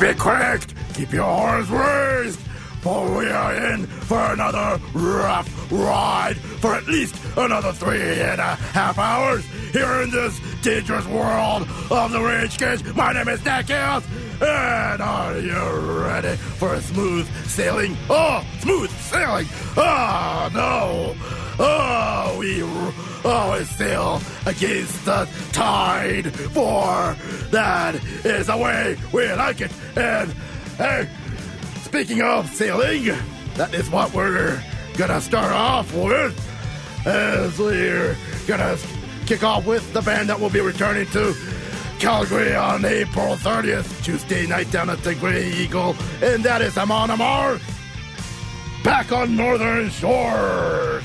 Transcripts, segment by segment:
Keep it. Keep your horns raised. For we are in for another rough ride for at least another three and a half hours here in this dangerous world of the Rage Cage. My name is Nick Chaos, and are you ready for a smooth sailing? Oh, smooth sailing! Oh, no! Oh, we Oh, always sail against the tide, for that is the way we like it. And hey, speaking of sailing, that is what we're gonna start off with, as we're gonna kick off with the band that will be returning to Calgary on April 30th, Tuesday night down at the Grey Eagle, and that is Amon Amarth, back on Northern Shores.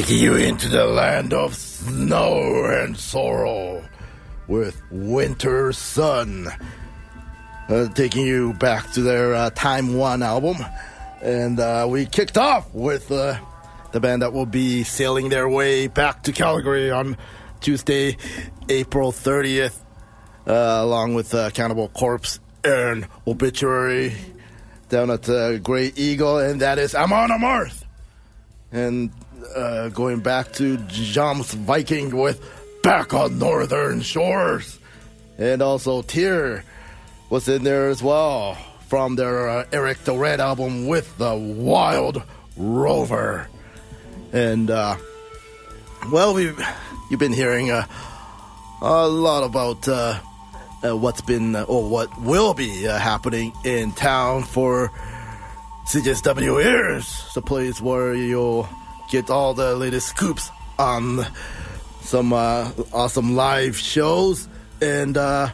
taking you into the land of snow and sorrow with Wintersun. Uh, taking you back to their uh, Time One album. And uh, we kicked off with uh, the band that will be sailing their way back to Calgary on Tuesday, April 30th, uh, along with uh, Cannibal Corpse and Obituary down at Grey Eagle, and that is Amon Amarth. And uh, going back to Jomsviking with Back on Northern Shores. And also Tyr was in there as well from their uh, Eric the Red album with the Wild Rover. And, uh, well, we've, you've been hearing uh, a lot about uh, uh, what's been or what will be happening in town for CJSW Ears, the place where you'll get all the latest scoops on some uh, awesome live shows. And uh,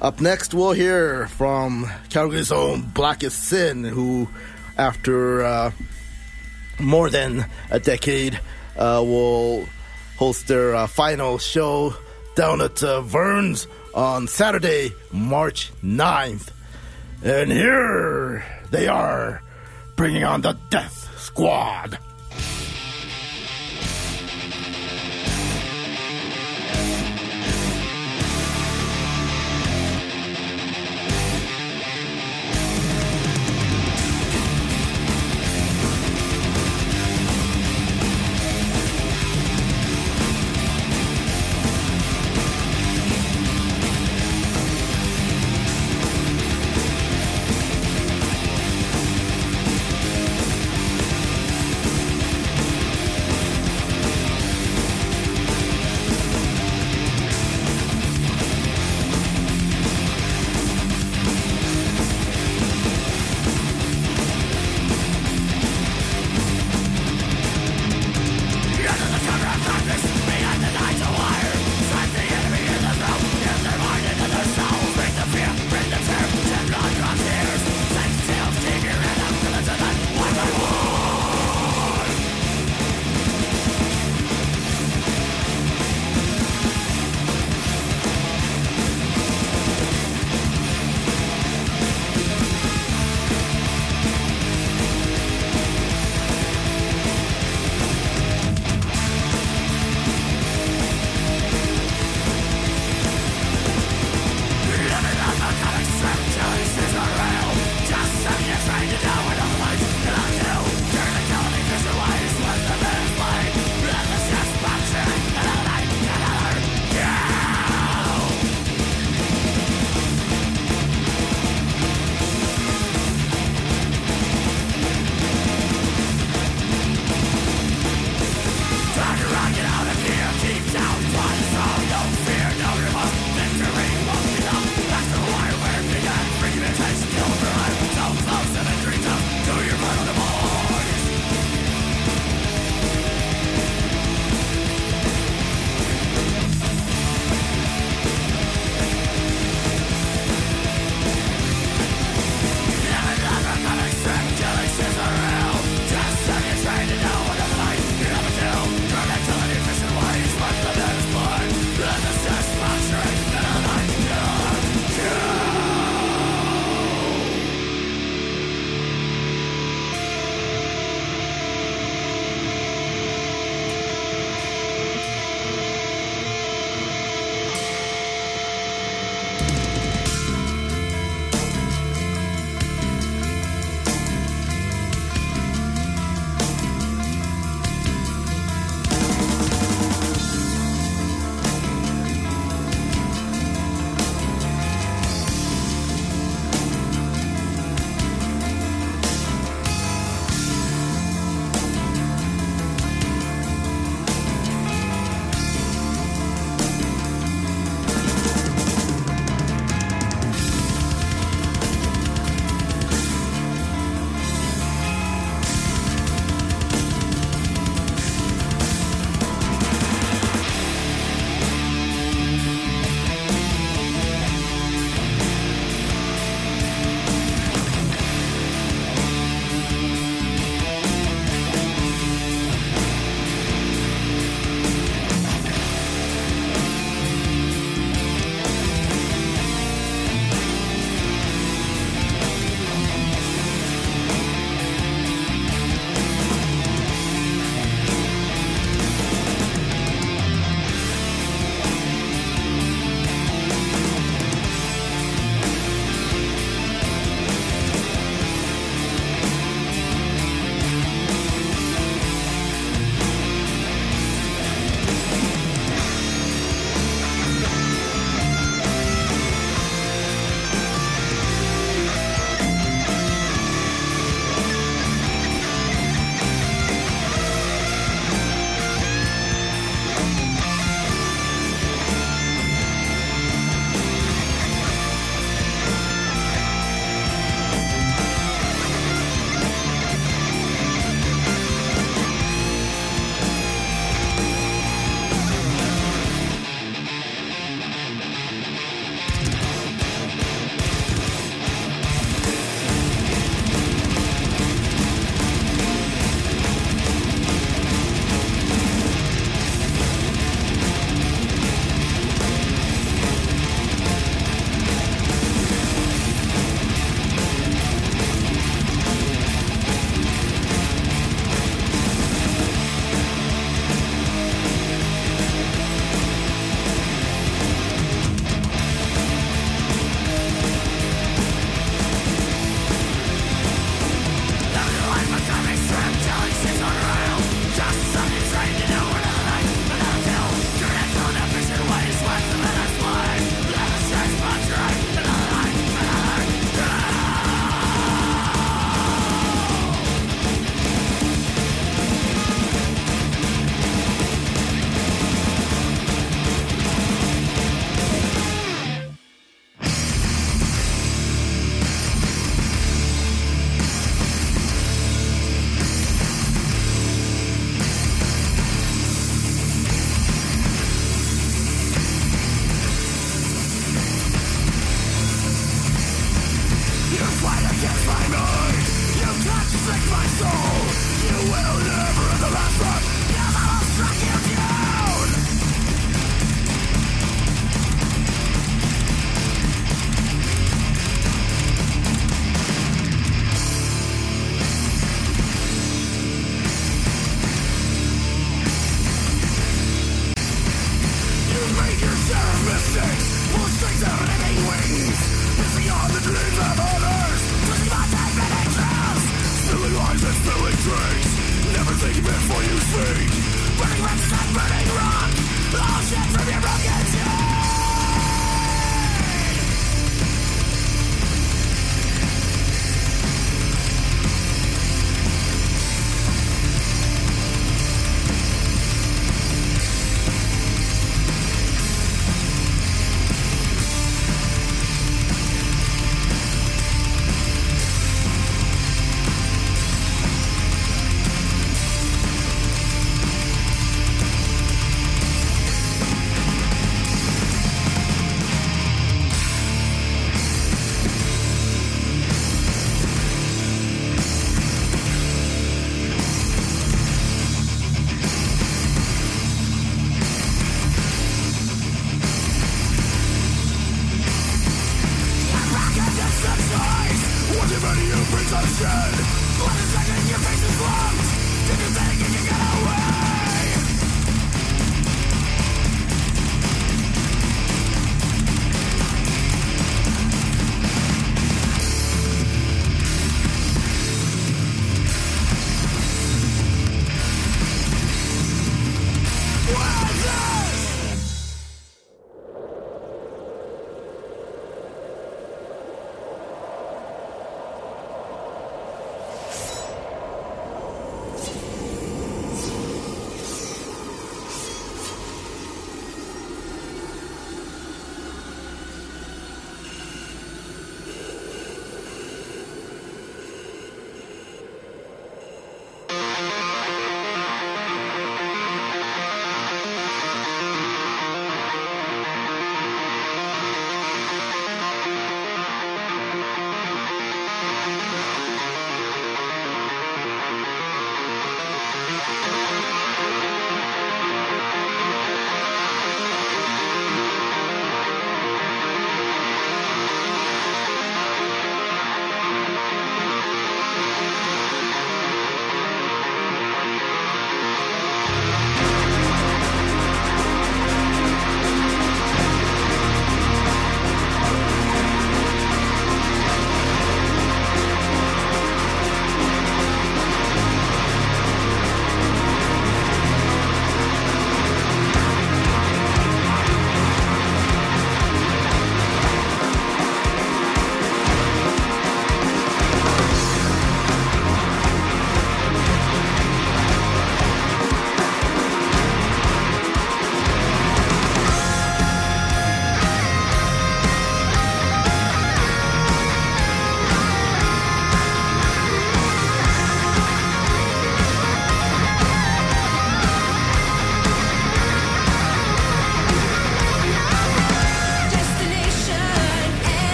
up next, we'll hear from Calgary's own Blackest Sin, who, after uh, more than a decade, uh, will host their uh, final show down at uh, Vern's on Saturday, March 9th. And here they are, bringing on the Death Squad.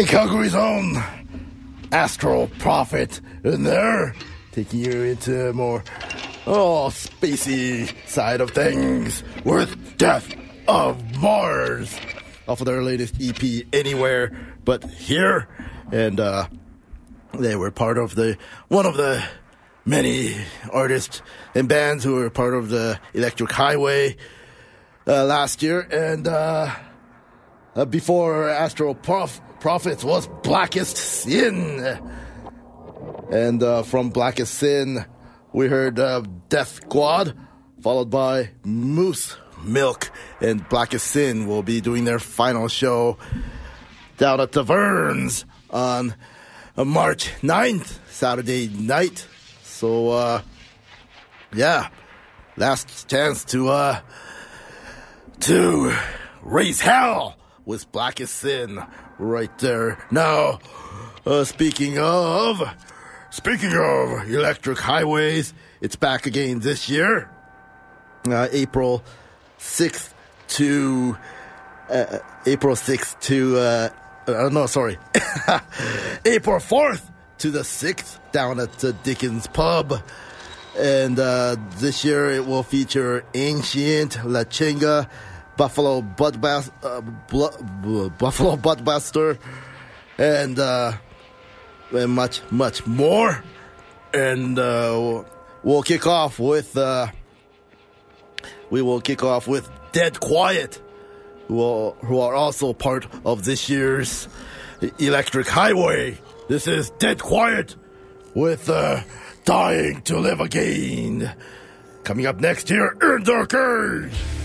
And Calgary's own Astral Prophet in there, taking you into a more oh spacey side of things. With Death of Mars. Off of their latest EP Anywhere But Here. And uh they were part of the one of the many artists and bands who were part of the Electric Highway uh, last year, and uh, uh, before Astral Prof- Prophets was Blackest Sin, and uh, from Blackest Sin we heard uh, Death Squad, followed by Moose Milk, and Blackest Sin will be doing their final show down at Taverns on uh, March 9th, Saturday night. So, uh, yeah, last chance to, uh, to raise hell with Blackest Sin right there. Now, uh, speaking of, speaking of electric highways, it's back again this year, uh, April 6th to, uh, April 6th to, uh, uh, no, sorry, April 4th to the 6th down at the Dickens Pub. And uh, this year it will feature Anciients, La Chinga, Buffalo Budbas- uh, Bl- Buffalo Budbuster, and, uh, and much, much more. And uh, we'll kick off with uh, we will kick off with Dead Quiet, who are, who are also part of this year's Electric Highway. This is Dead Quiet with uh, Dying to Live Again. Coming up next here in the cage.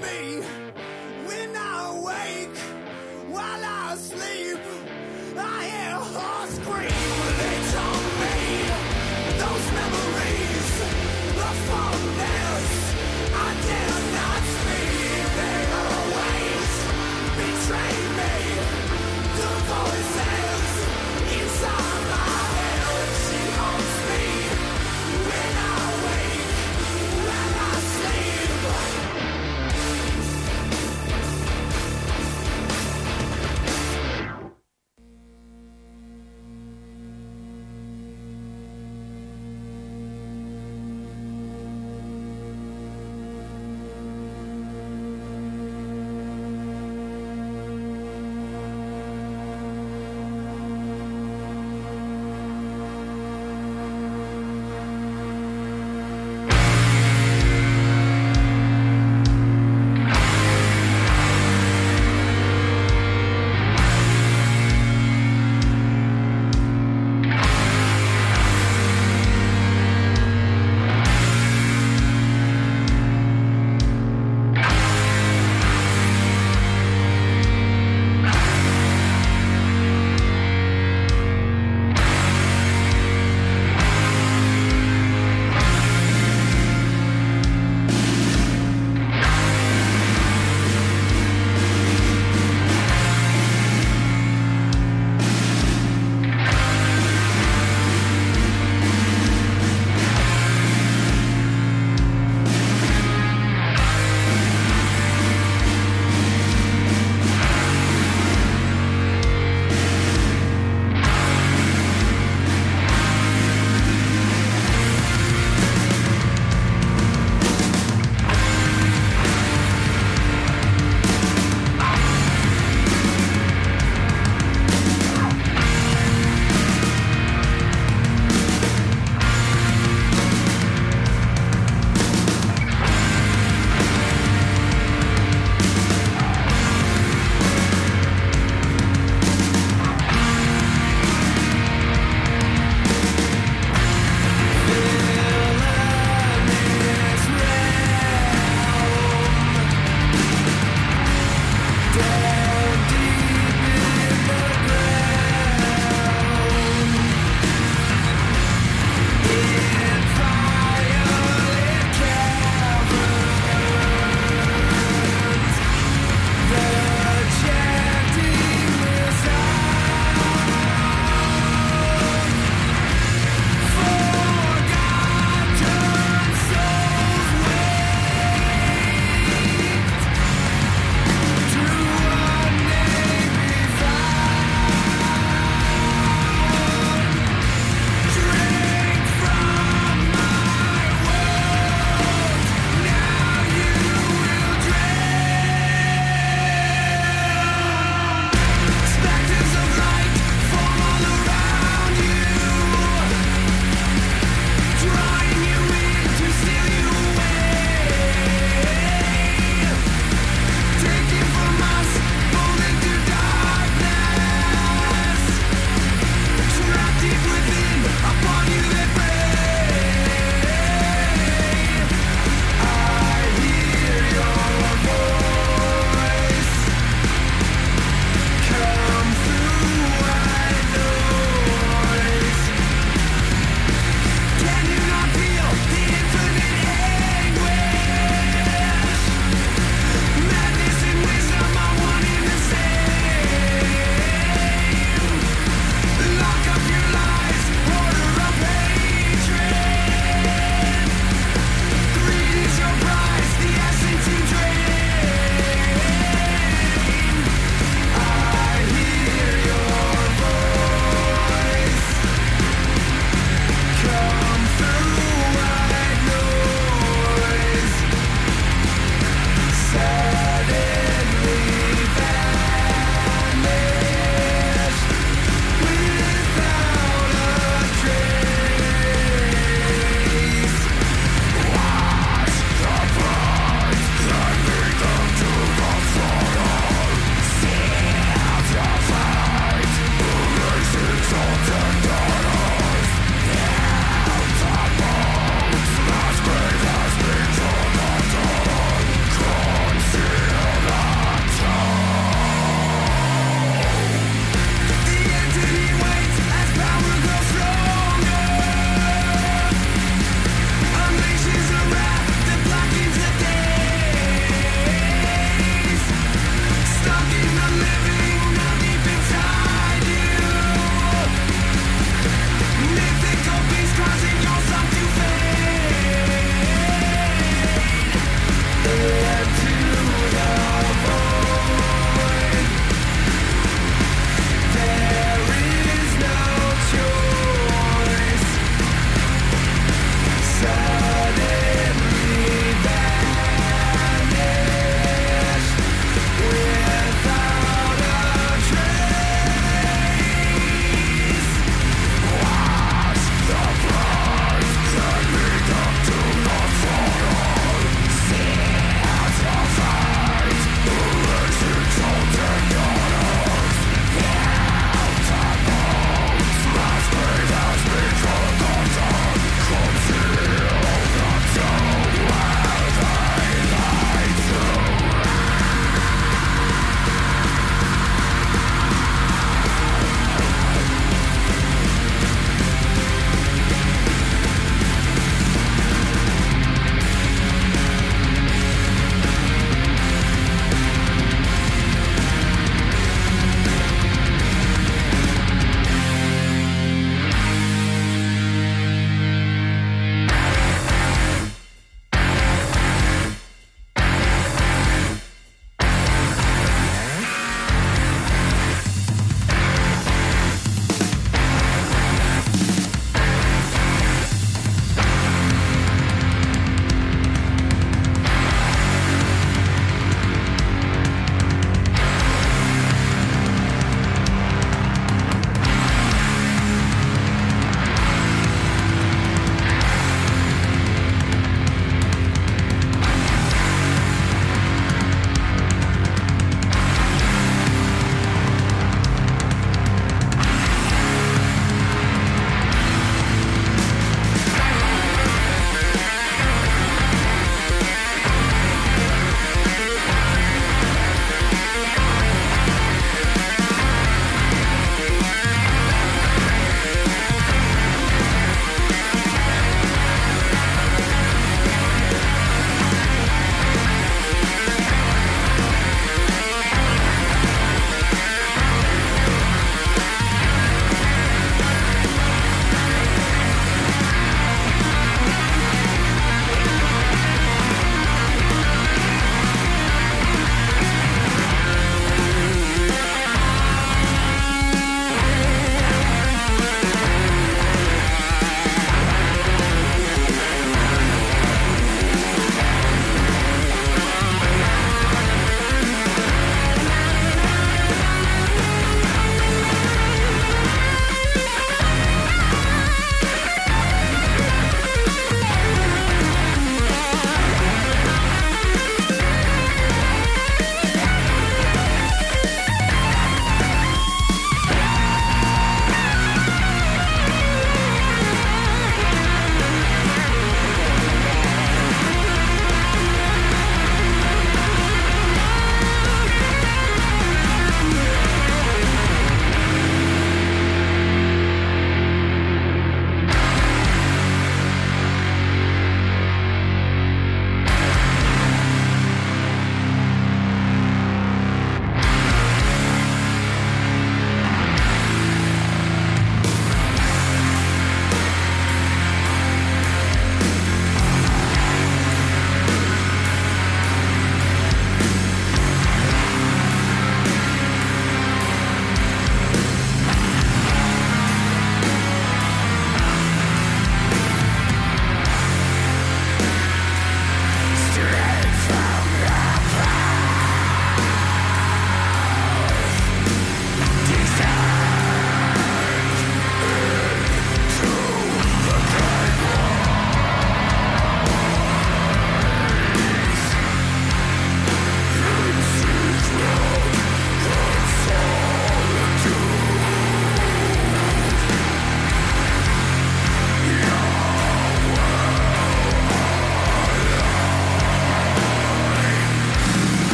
me.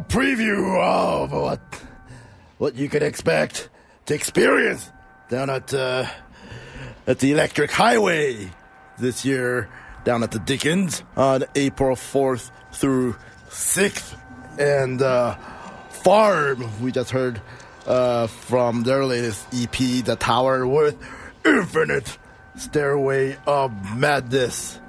Preview of what what you can expect to experience down at uh, at the Electric Highway this year down at the Dickens on April 4th through 6th. And uh, Pharm, we just heard uh, from their latest EP, The Tower, with Infinite Stairway of Madness.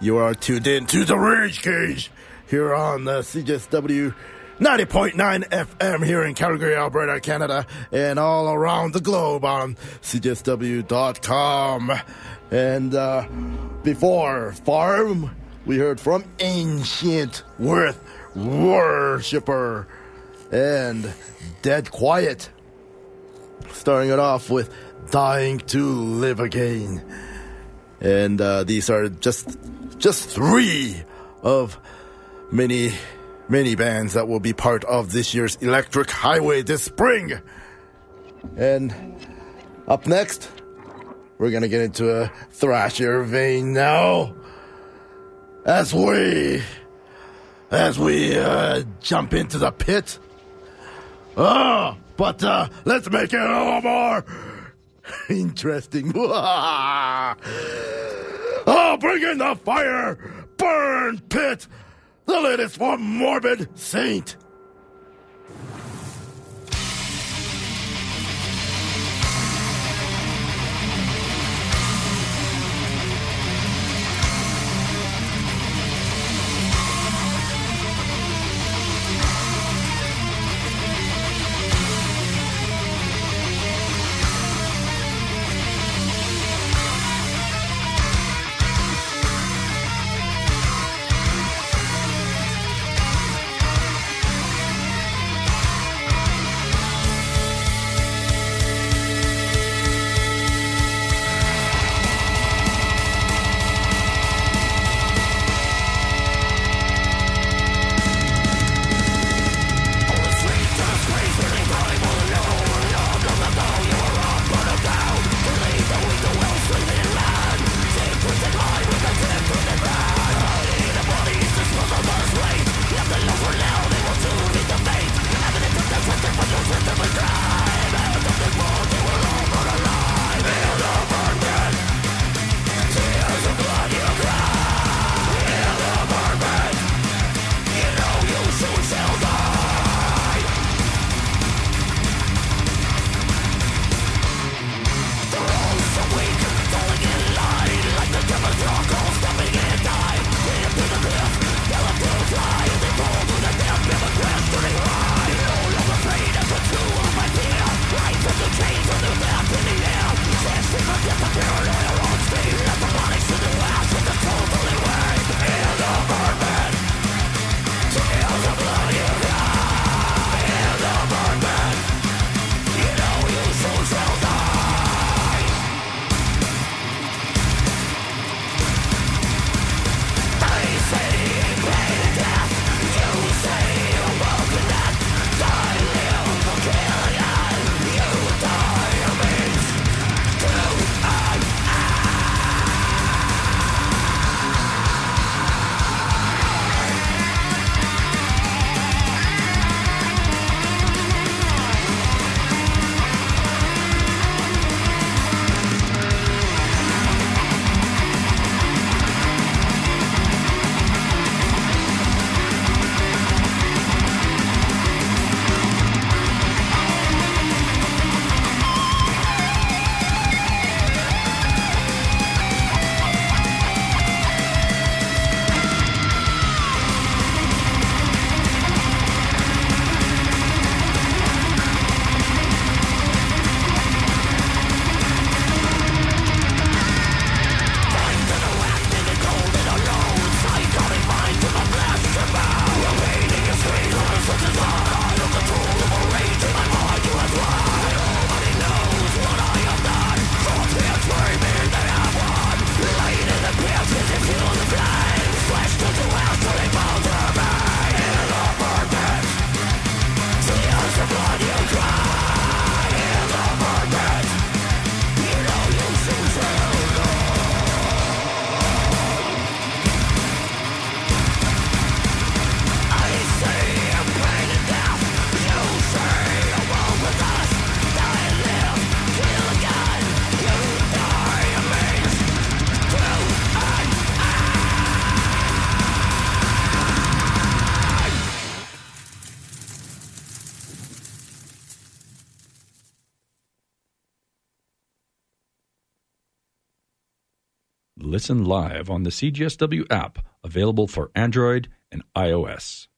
You are tuned in to the Rage Cage here on the CJSW 90.9 FM here in Calgary, Alberta, Canada, and all around the globe on CJSW.com. And uh, before Pharm, we heard from Anciients Worth Worshipper and Dead Quiet. Starting it off with Dying to Live Again. And uh, these are just just three of many many bands that will be part of this year's Electric Highway this spring. And up next, we're gonna get into a thrasher vein now. As we as we uh, jump into the pit. Oh, but uh, let's make it a little more interesting. oh, bring in the fire! Burn pit! The latest from Morbid Saint! Listen live on the CJSW app, available for Android and iOS.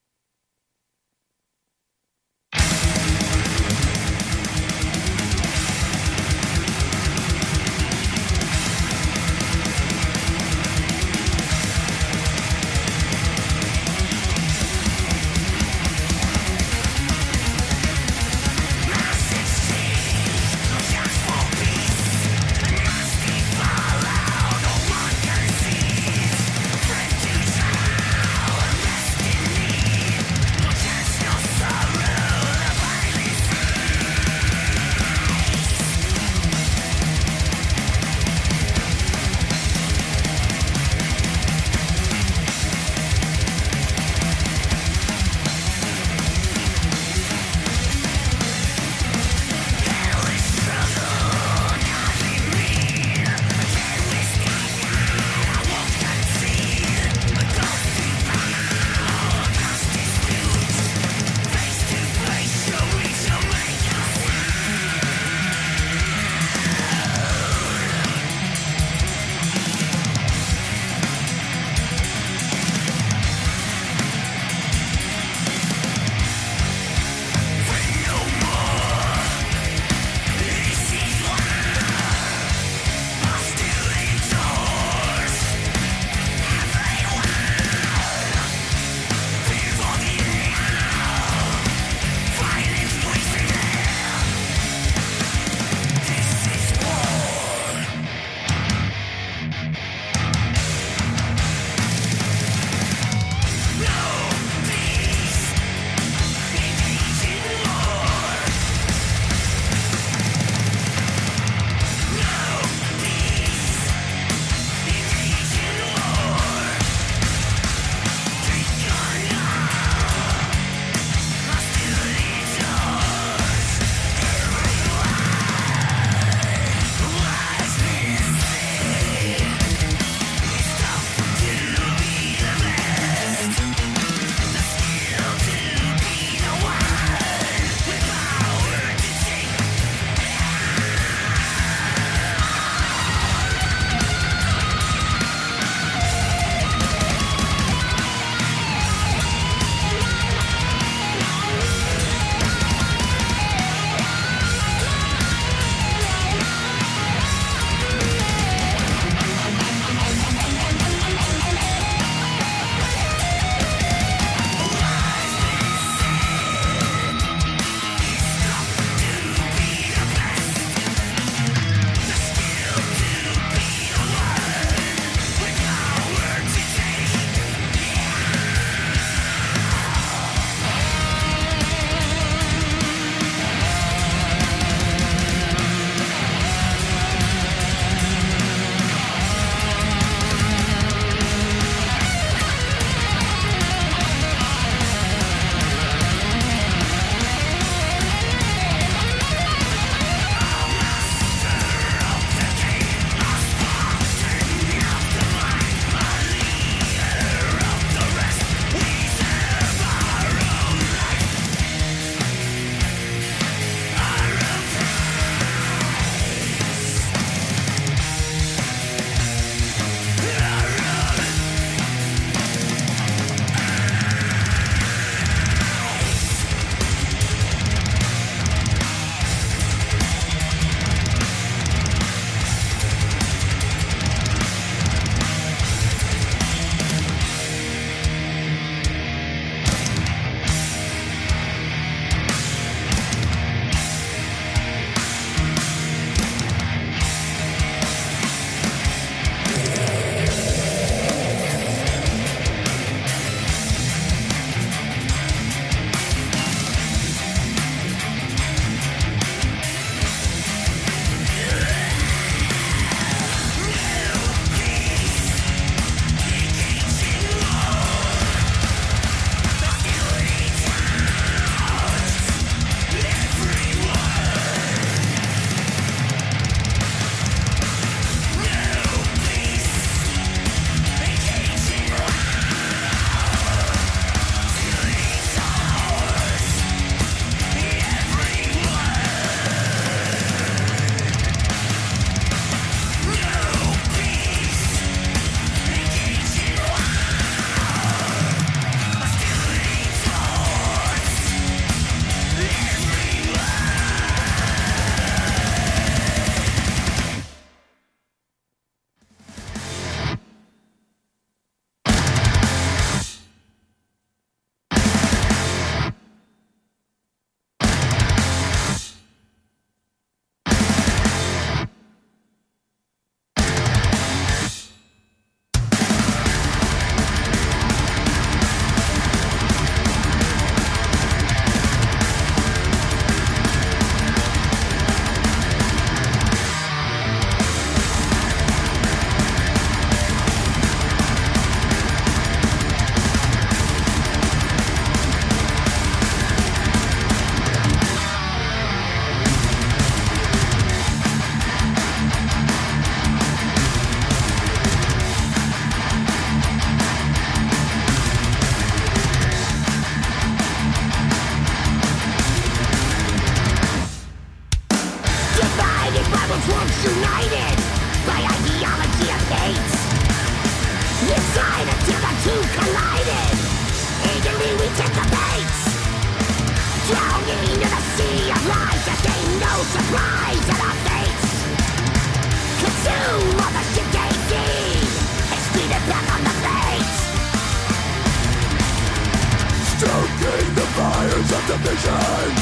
Fires of division.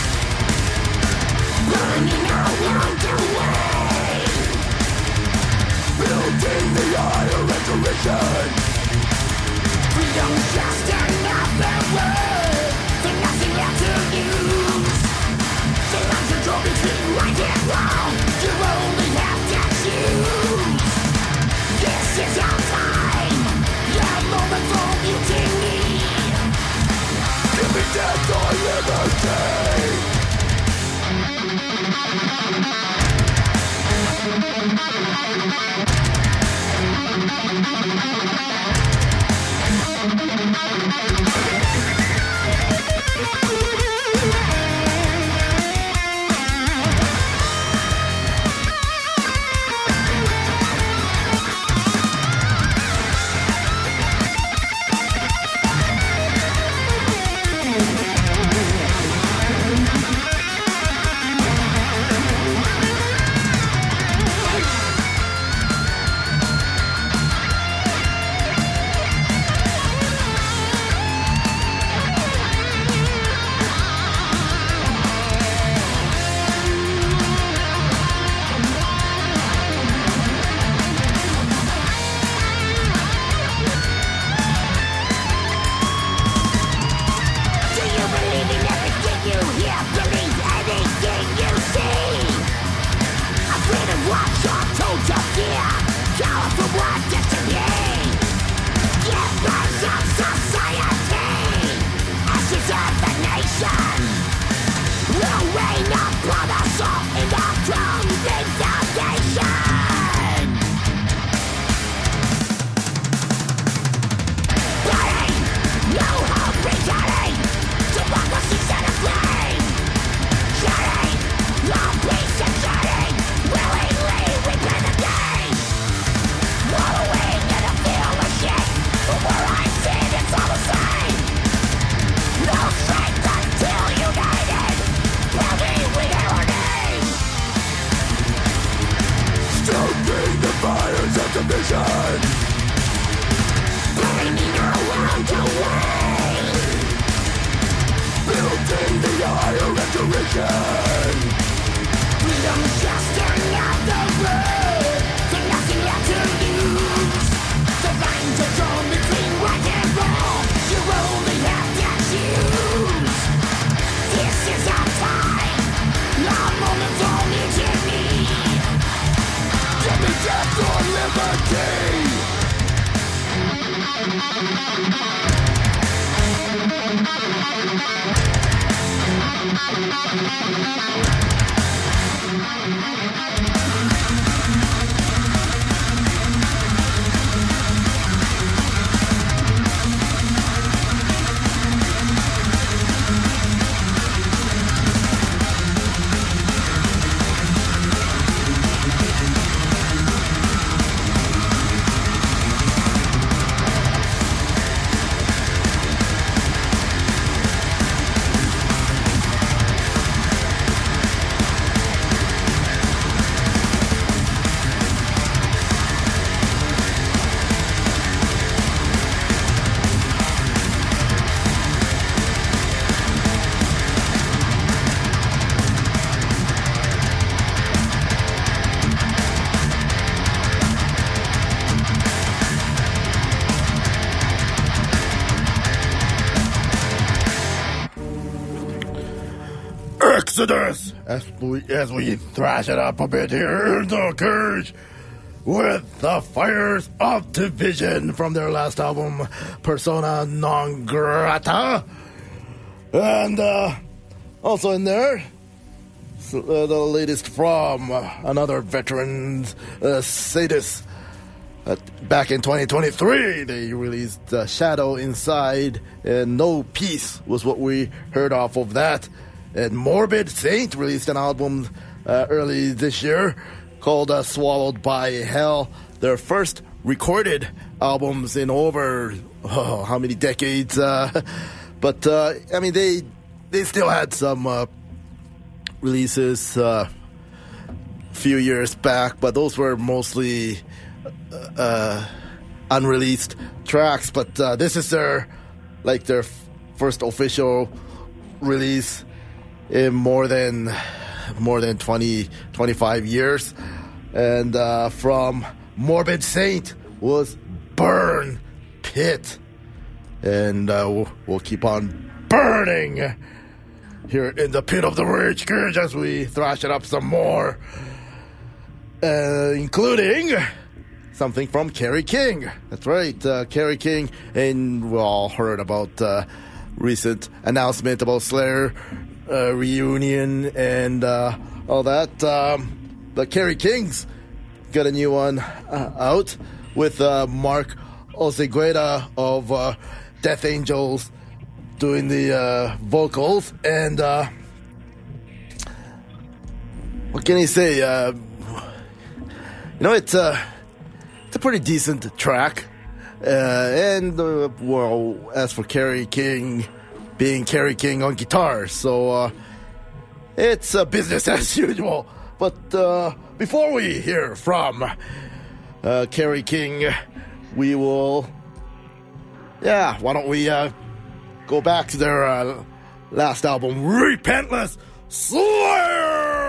Burning along the way. Building the and derision. Freedom's just another word for nothing left to use. The lines are drawn between right and wrong. You only have to choose. This is our time. Your moment for mutiny. Me death or liberty. As we, thrash it up a bit here in the cage with the Fires of Division from their last album, Persona Non Grata. And uh, also in there, uh, the latest from another veteran, uh, Sadus. Uh, back in 2023, they released uh, Shadow Inside, and No Peace was what we heard off of that. And Morbid Saint released an album uh, early this year called uh, Swallowed by Hell. Their first recorded albums in over oh, how many decades? Uh, but uh, I mean, they they still had some uh, releases uh, few years back, but those were mostly unreleased tracks. But this is their like their first official release in more than more than 20 25 years and uh, from morbid saint was burn pit and uh, we'll, we'll keep on burning here in the pit of the rage cage as we thrash it up some more uh, including something from Kerry King. That's right, uh, Kerry King, and we all heard about uh, recent announcement about Slayer uh, reunion and uh, all that. Um, but Kerry King's got a new one uh, out with uh, Mark Osegueda of uh, Death Angels doing the uh, vocals, and uh, what can you say? Uh, you know, it's uh, it's a pretty decent track. And well, as for Kerry King, being Kerry King on guitar, so uh, it's uh, business as usual. But uh, before we hear from uh, Kerry King, we will, yeah, why don't we uh, go back to their uh, last album, Repentless Slayer.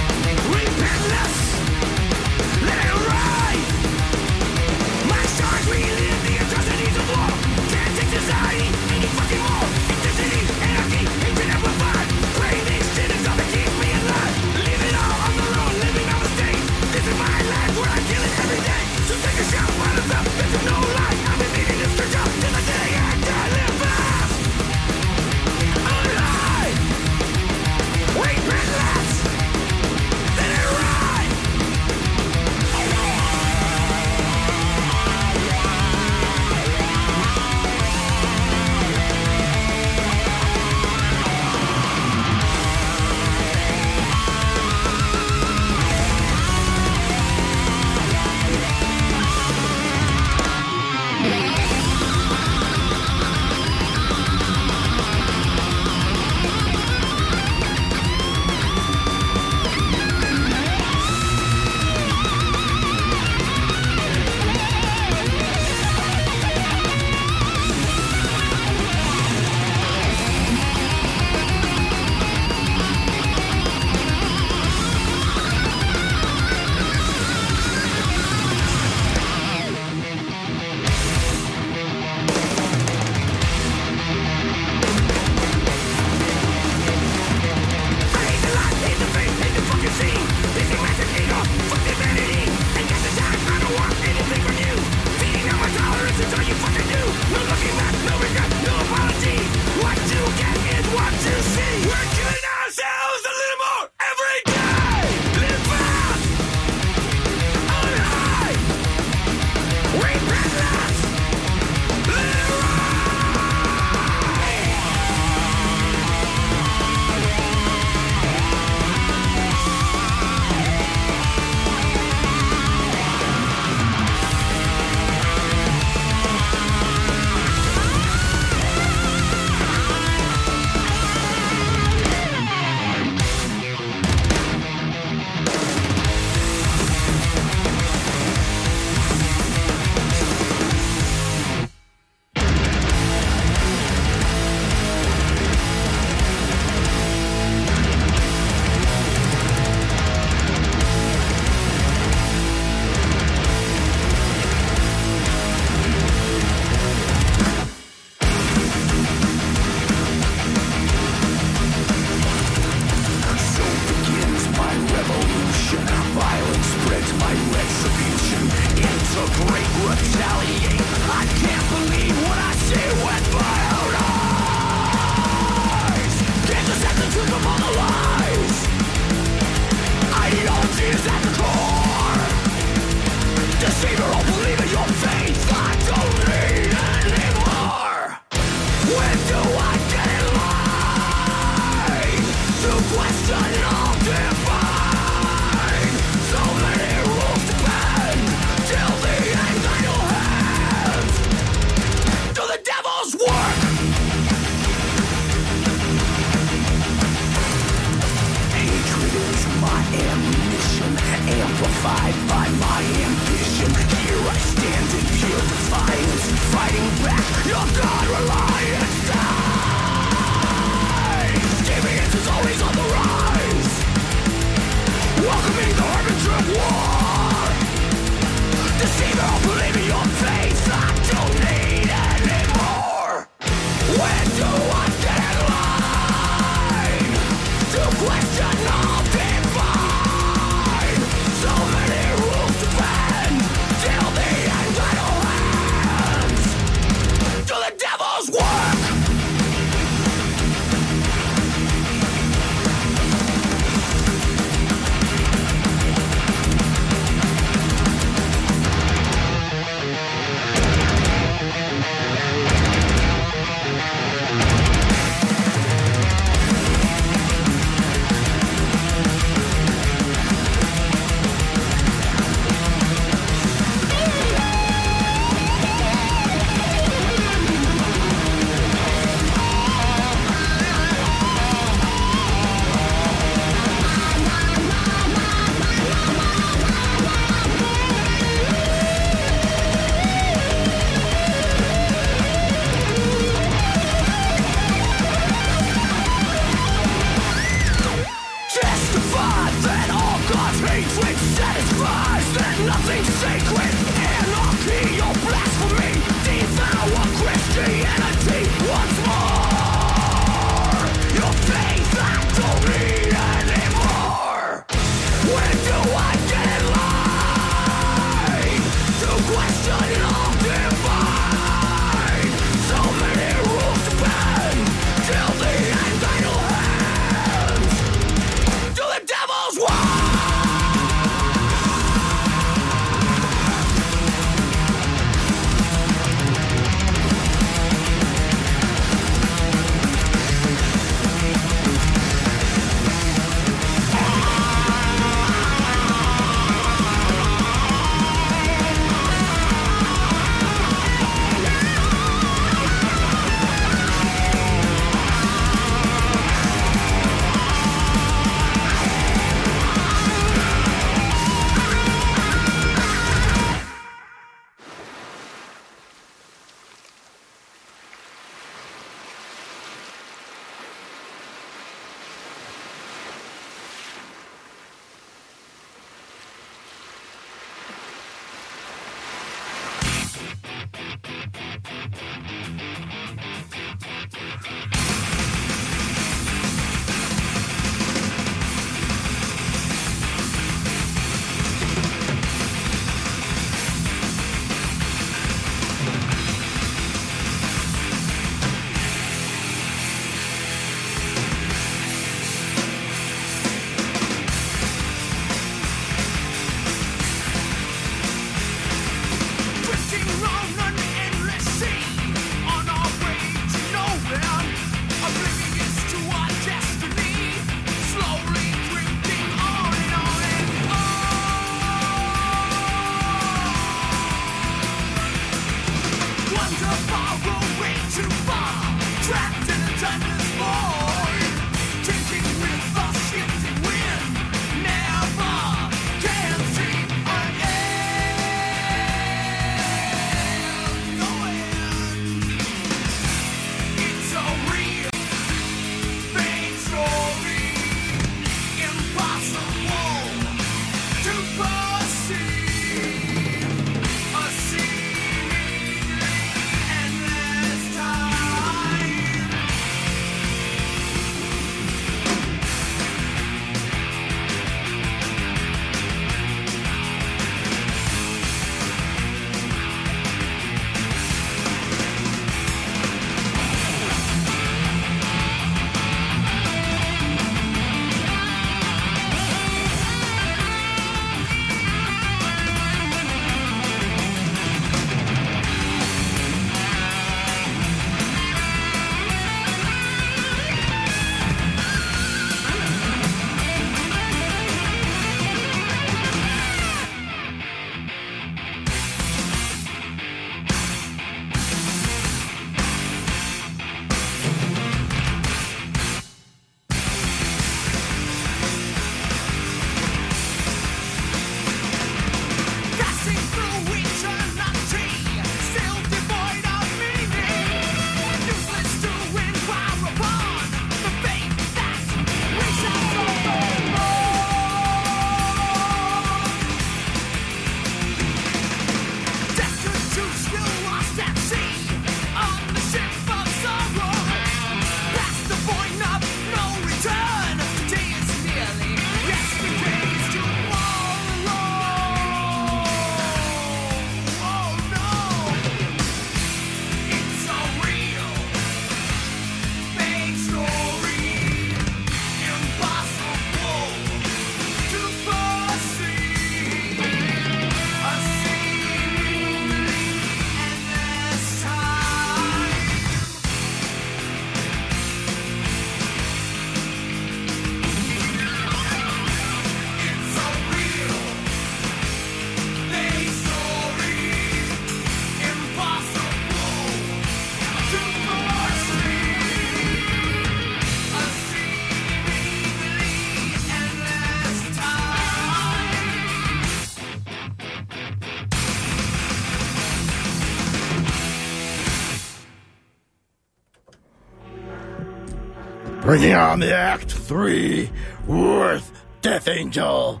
Bringing on the Act 3 with Death Angel.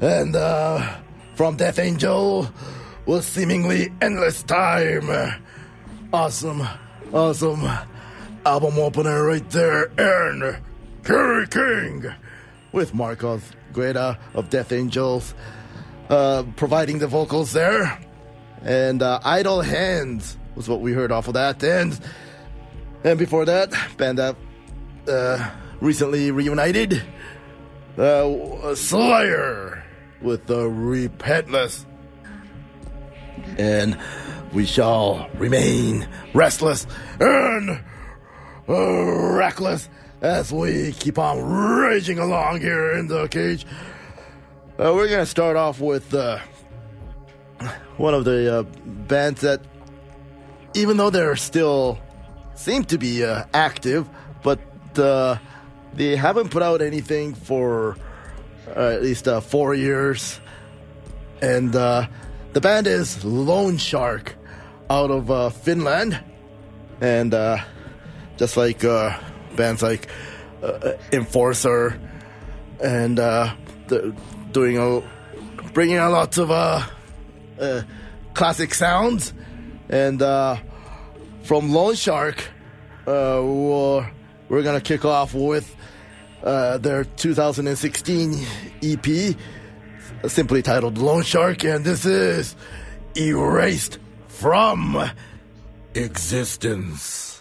And uh, from Death Angel was seemingly endless time. Awesome, awesome album opener right there. And Kerry King with Mark Osegueda of Death Angels uh, providing the vocals there. And uh, Idle Hands was what we heard off of that. And and before that, band that uh, recently reunited, uh, Slayer with the Repentless. And we shall remain restless and uh, reckless as we keep on raging along here in the cage. Uh, we're gonna start off with uh, one of the uh, bands that, even though they're still seem to be uh, active, but uh, they haven't put out anything for uh, at least uh, four years. And uh, the band is Loanshark out of Finland. And just like bands like Enforcer and doing a, bringing a lot of classic sounds. And uh, from Loanshark, uh, we're, we're gonna kick off with uh, their 2016 EP, simply titled Loanshark, and this is Erased from Existence.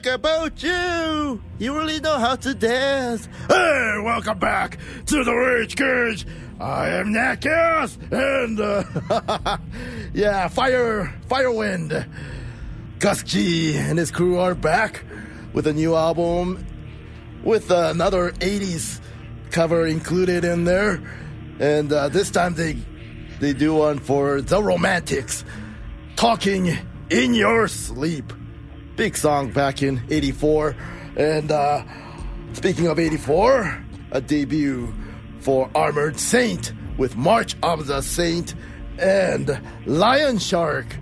Like about you, you really know how to dance. Hey, welcome back to the Rage Cage. I am Nat Chaos, and uh, yeah, Fire Firewind. Gus G and his crew are back with a new album with another 80s cover included in there. And uh, this time they they do one for the Romantics, talking in your sleep. Big song back in '84. And uh, speaking of '84, a debut for Armored Saint with March of the Saint and Loanshark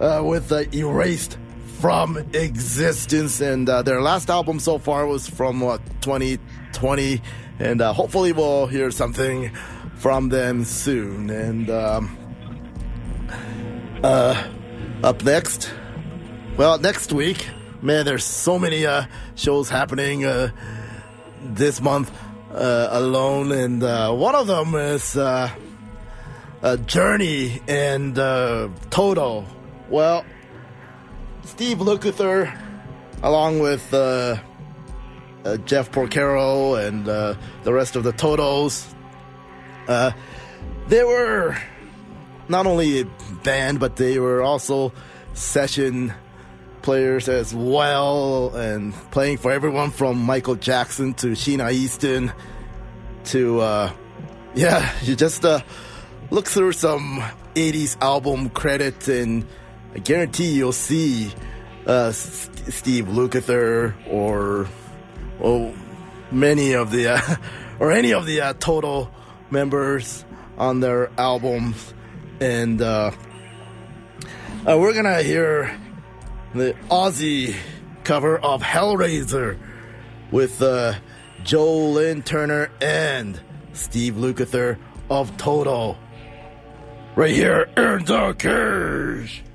uh, with Erased from Existence. And uh, their last album so far was from what 2020, and uh, hopefully we'll hear something from them soon. And um, uh, up next, well, next week, man, there's so many uh, shows happening uh, this month uh, alone, and uh, one of them is uh, uh, Journey and uh, Toto. Well, Steve Lukather, along with Jeff Porcaro and the rest of the Totos, they were not only a band, but they were also session players as well, and playing for everyone from Michael Jackson to Sheena Easton to, uh, yeah, you just uh, look through some 80s album credits, and I guarantee you'll see uh, S- Steve Lukather or, or many of the, uh, or any of the uh, Total members on their albums. And uh, uh, we're gonna hear the Ozzy cover of Hellraiser with uh, Joe Lynn Turner and Steve Lukather of Toto. Right here in the cage.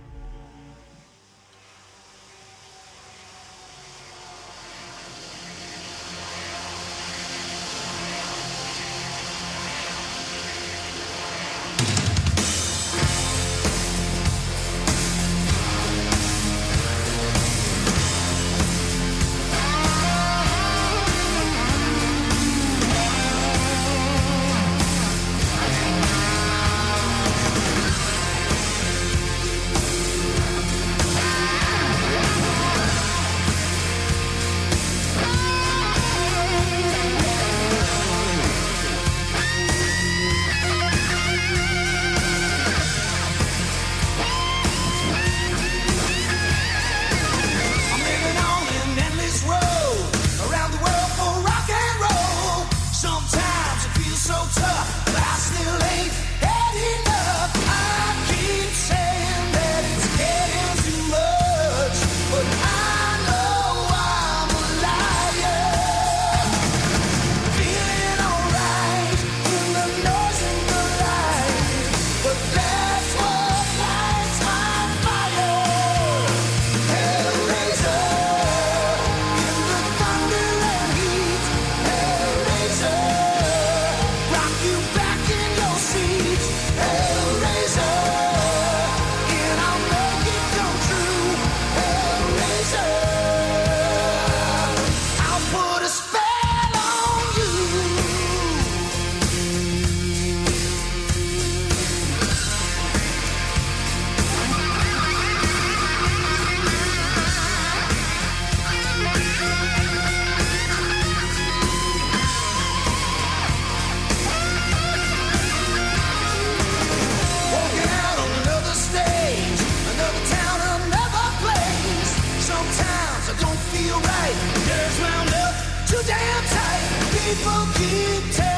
People keep telling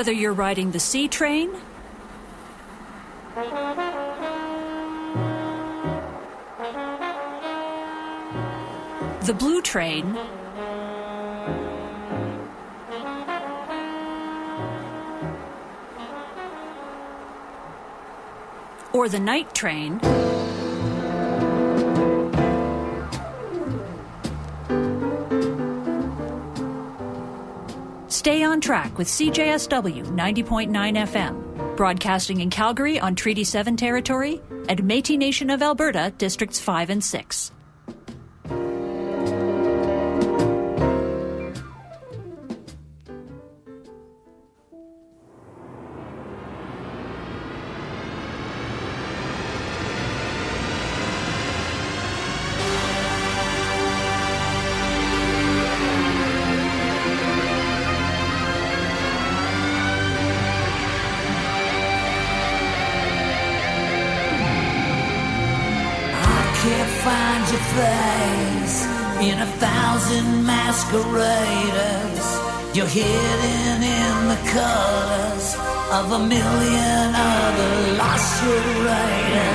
whether you're riding the C train the blue train, or the night train. Stay on track with CJSW 90.9 FM, broadcasting in Calgary on Treaty 7 territory and Metis Nation of Alberta, Districts 5 and 6. hidden in the colors of a million other lost soul writers.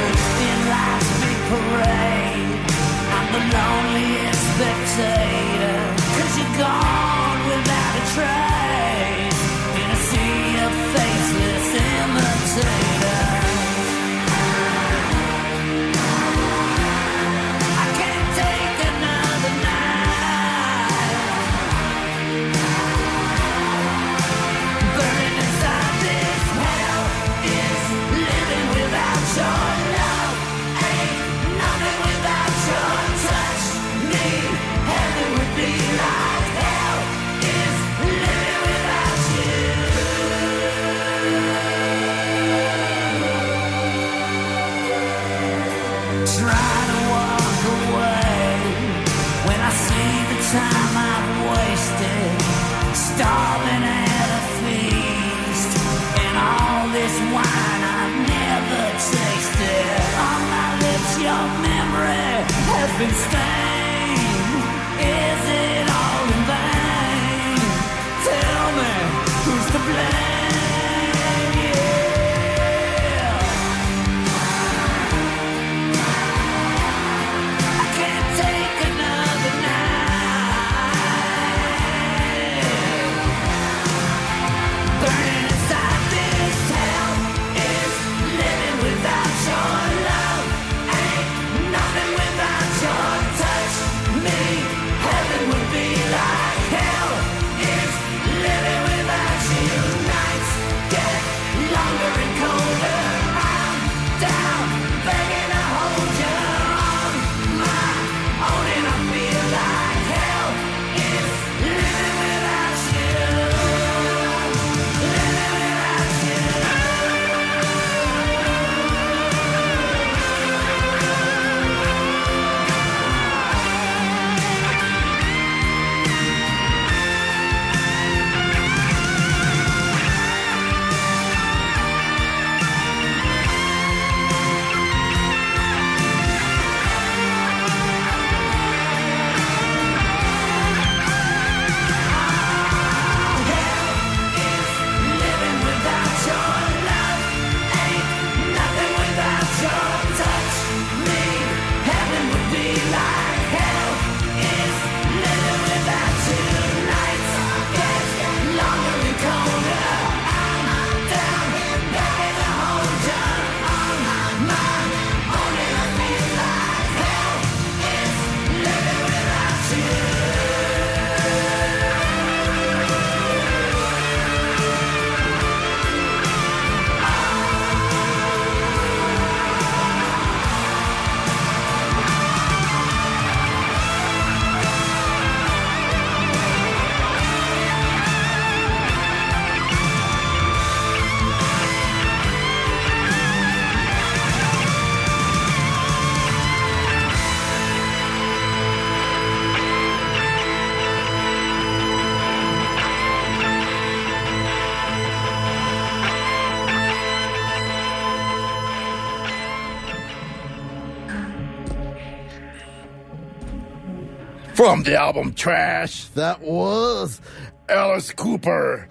from the album Trash, that was Alice Cooper,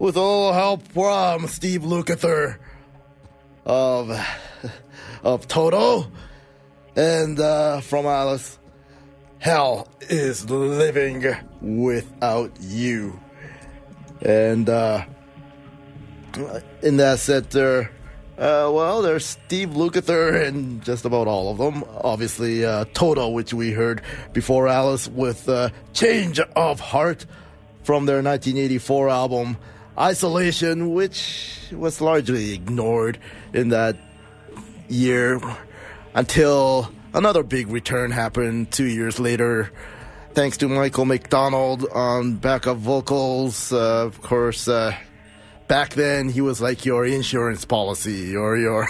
with all help from Steve Lukather of of Toto, and uh, from Alice, Hell is Living Without You, and uh, in that set there uh, well, there's Steve Lukather and just about all of them. Obviously, uh, Toto, which we heard before Alice with uh, Change of Heart from their 1984 album Isolation, which was largely ignored in that year until another big return happened two years later. Thanks to Michael McDonald on backup vocals. Uh, of course, uh, back then he was like your insurance policy or your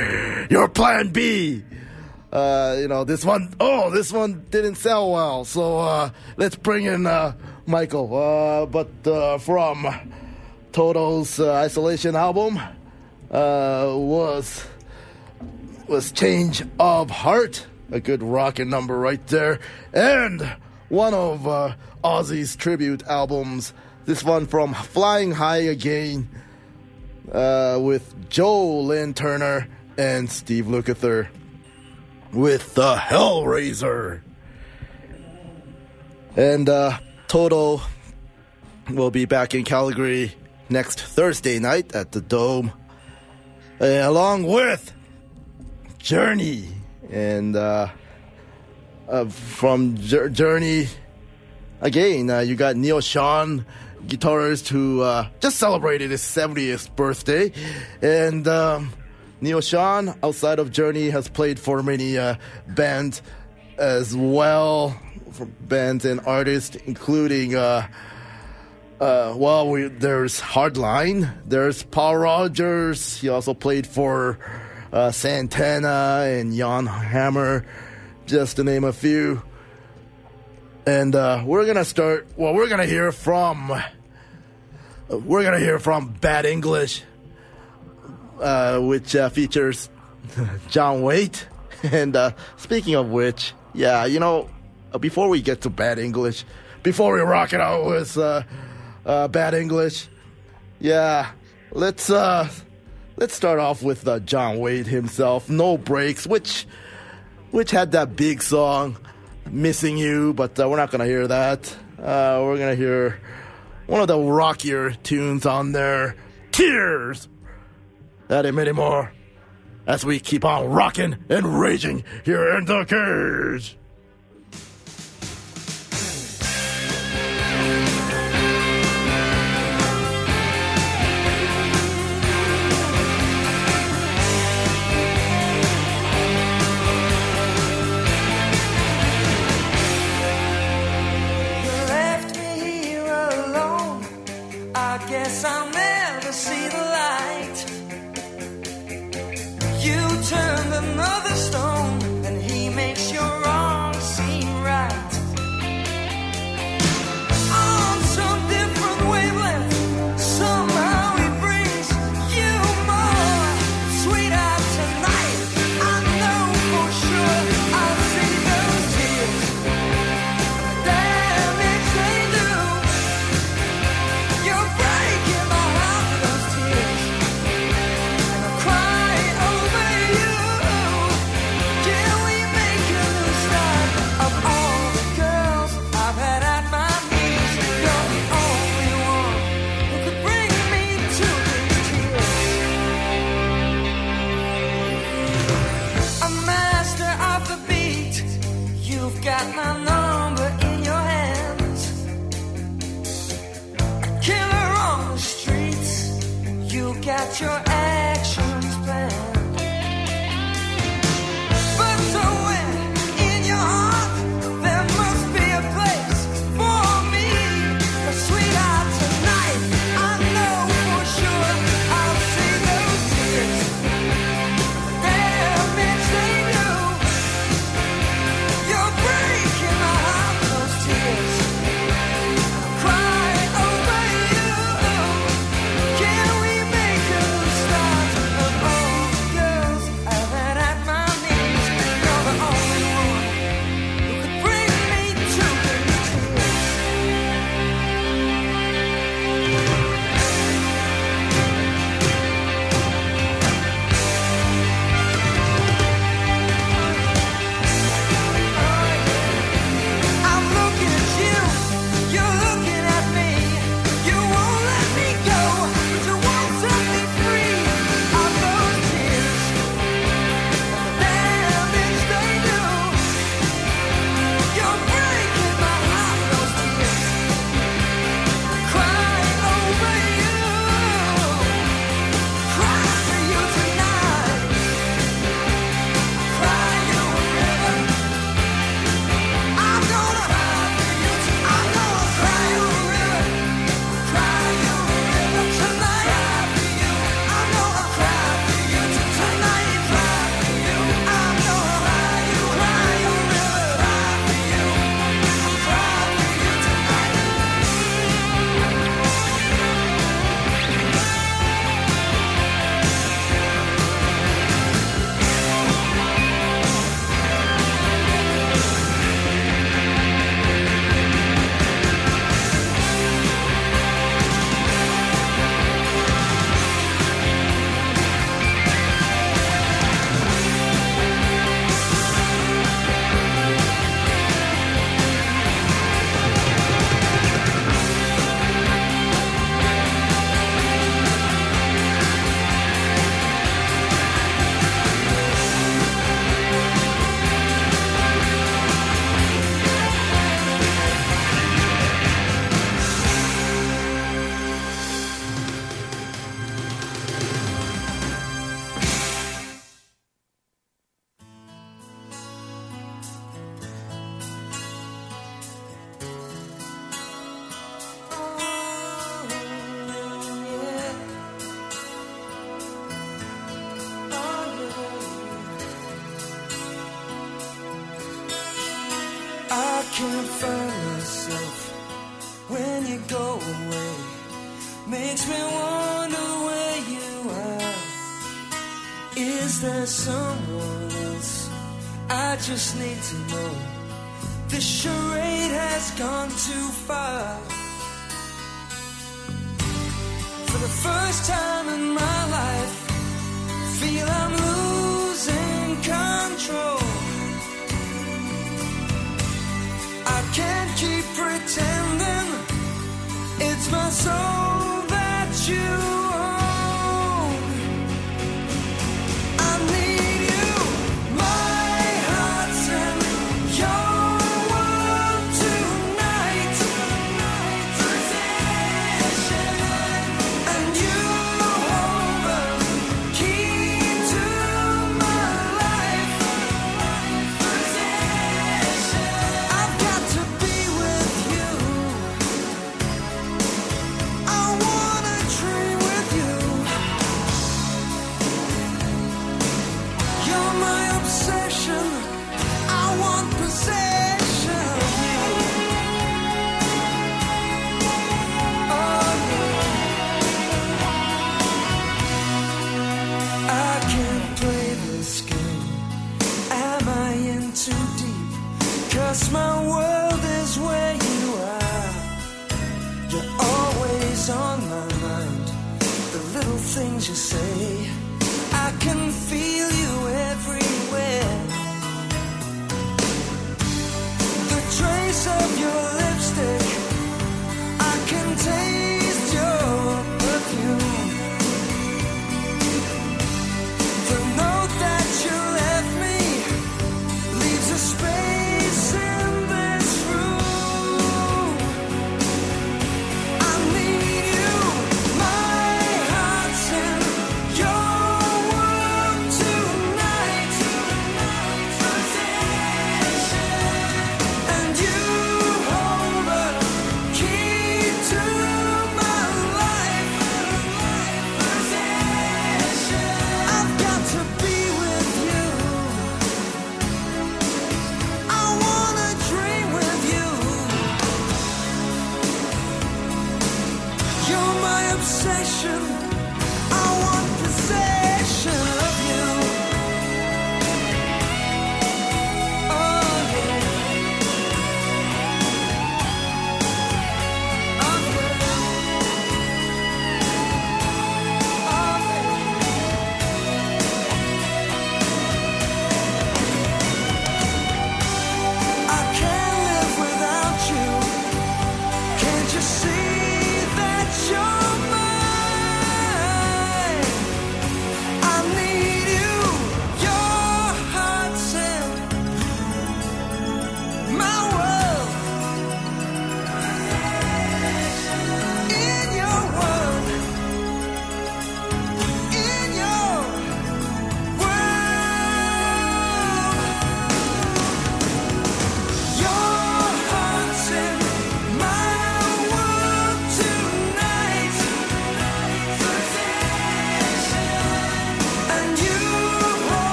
your plan B. Uh, you know, this one, oh, this one didn't sell well, so uh, let's bring in uh, Michael. Uh, but uh, from Toto's uh, Isolation album was was Change of Heart, a good rockin' number right there, and one of Ozzy's tribute albums. This one from Flying High Again uh, with Joe Lynn Turner and Steve Lukather with the Hellraiser. And uh, Toto will be back in Calgary next Thursday night at the Dome, uh, along with Journey. And uh, uh, from Jour- Journey, again, uh, you got Neal Schon, guitarist who uh, just celebrated his 70th birthday. And um, Neal Schon, outside of Journey, has played for many uh, bands as well, for bands and artists, including. Uh, uh, well, we, there's Hardline, there's Paul Rodgers. He also played for uh, Santana and Jan Hammer, just to name a few. And uh, we're gonna start. Well, we're gonna hear from. we're gonna hear from Bad English, uh, which uh, features John Waite. And uh, speaking of which, yeah, you know, uh, before we get to Bad English, before we rock it out with uh, uh, Bad English, yeah, let's uh, let's start off with uh, John Waite himself, No Brakes, which which had that big song, Missing You, but uh, we're not gonna hear that. Uh, we're gonna hear one of the rockier tunes on there, Tears. That ain't many more. As we keep on rocking and raging here in the cage. Your can't find myself when you go away. Makes me wonder where you are. Is there someone else? I just need to know. This charade has gone too far. For the first time in my life, feel I'm losing control. can't keep pretending. It's my soul that you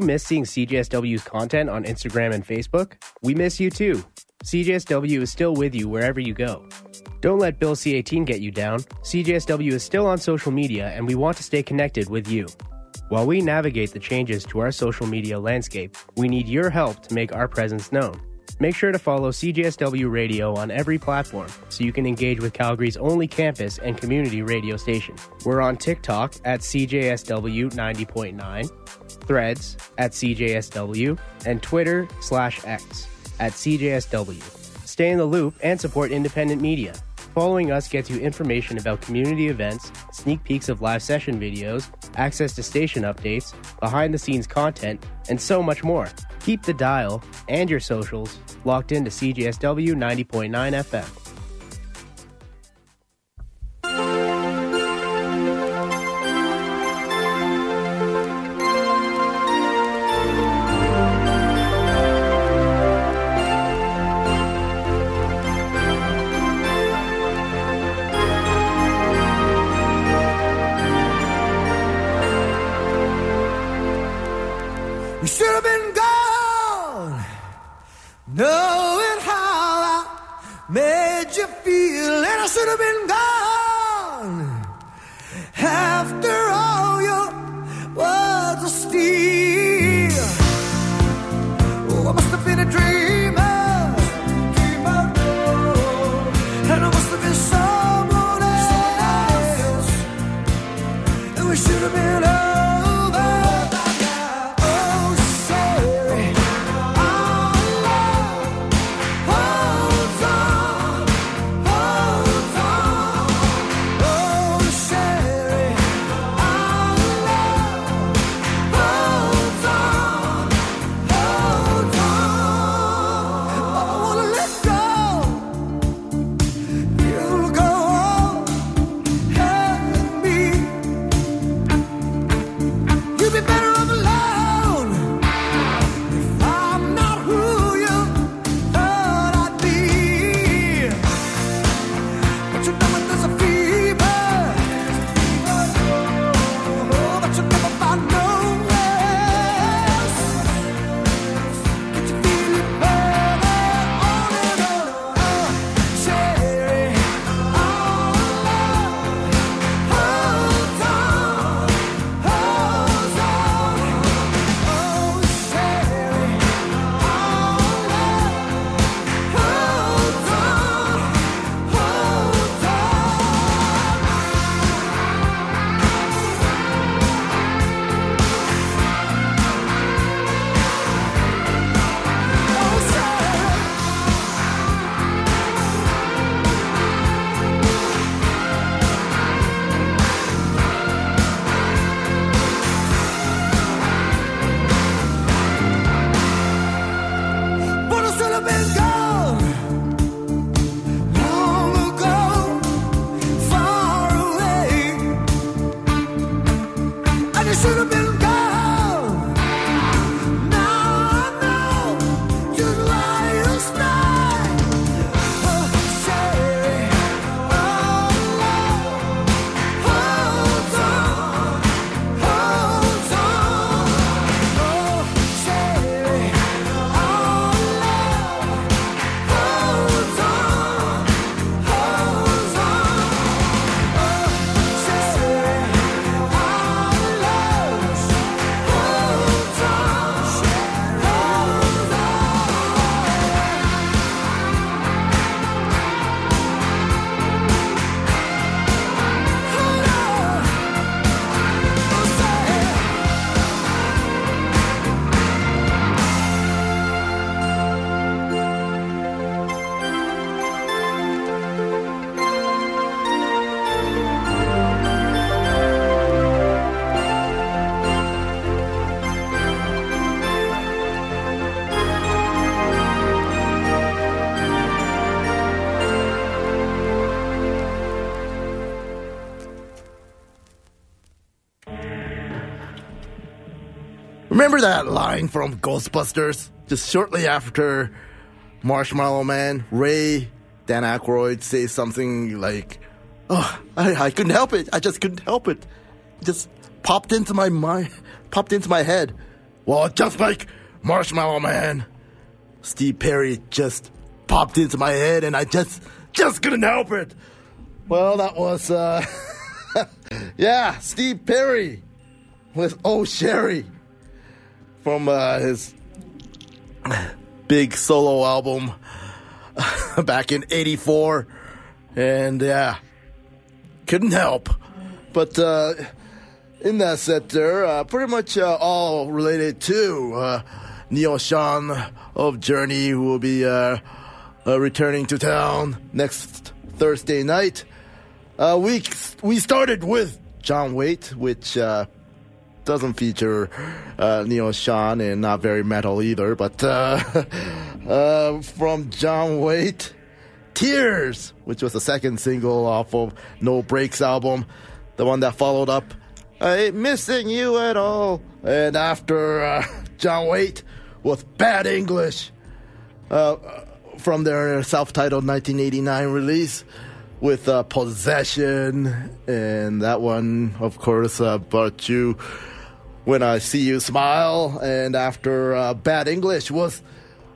you miss seeing CJSW's content on Instagram and Facebook? We miss you too. CJSW is still with you wherever you go. Don't let Bill C18 get you down. CJSW is still on social media and we want to stay connected with you. While we navigate the changes to our social media landscape, we need your help to make our presence known. Make sure to follow CJSW Radio on every platform so you can engage with Calgary's only campus and community radio station. We're on TikTok at CJSW 90.9, Threads at CJSW, and Twitter slash X at CJSW. Stay in the loop and support independent media. Following us gets you information about community events, sneak peeks of live session videos, access to station updates, behind the scenes content, and so much more. Keep the dial and your socials locked into CJSW 90.9 FM. Remember that line from Ghostbusters? Just shortly after Marshmallow Man, Ray, Dan Aykroyd says something like, "Oh, I, I couldn't help it. I just couldn't help it. It just popped into my mind, popped into my head." Well, just like Marshmallow Man, Steve Perry just popped into my head, and I just just couldn't help it. Well, that was uh, yeah, Steve Perry with Oh Sherry from uh, his big solo album back in 84 and yeah couldn't help. But uh, in that set there uh, pretty much uh, all related to uh, neal schon of journey who will be uh, uh, returning to town next thursday night. Uh, we we started with john waite which doesn't feature uh, Neal Schon and not very metal either, but uh, uh, from John Waite, Tears, which was the second single off of No Brakes album, the one that followed up, I ain't missing you at all. And after uh, John Waite with Bad English uh, from their self titled 1989 release with uh, Possession, and that one, of course, uh, brought you When I See You Smile, and after uh, Bad English was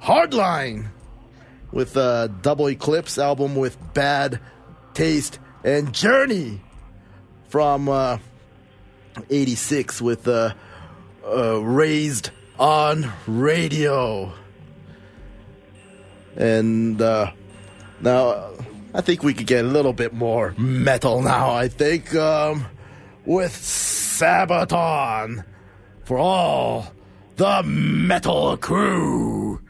Hardline with a Double Eclipse album with Bad Taste and Journey from uh, 86 with uh, uh, Raised on Radio. And uh, now I think we could get a little bit more metal now, I think, um, with Sabaton for all the metal crew.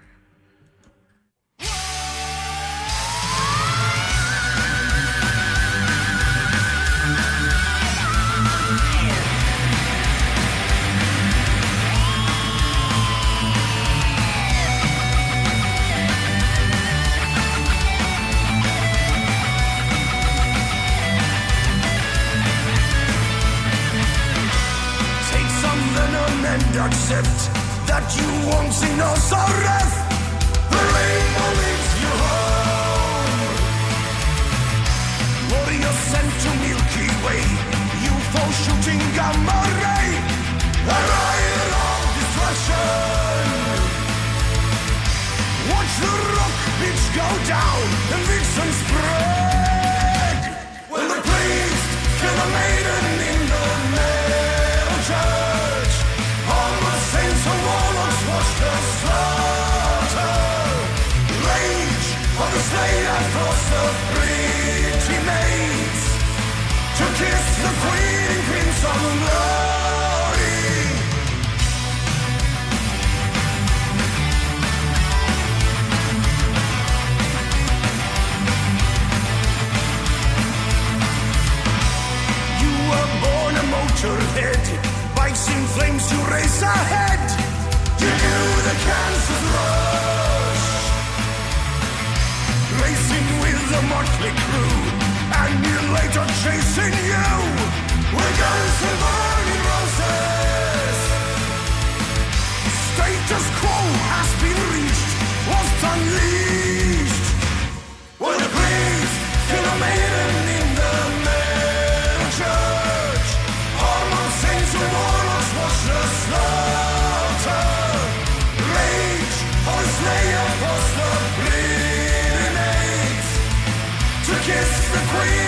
Accept that you won't see no sorrow. The rainbow leads you home. Warrior sent to Milky Way, UFO shooting gamma ray. A riot of destruction. Watch the rock beach go down and Vixen spread. When the priest kill a maiden a motorhead, bikes in flames to race ahead. You knew the cancer's rush, racing with the motley crew, and you later chasing you burning roses. Has been reached, unleashed. The priest kill a maiden in the church, watch the slaughter. Rage bleeding to kiss the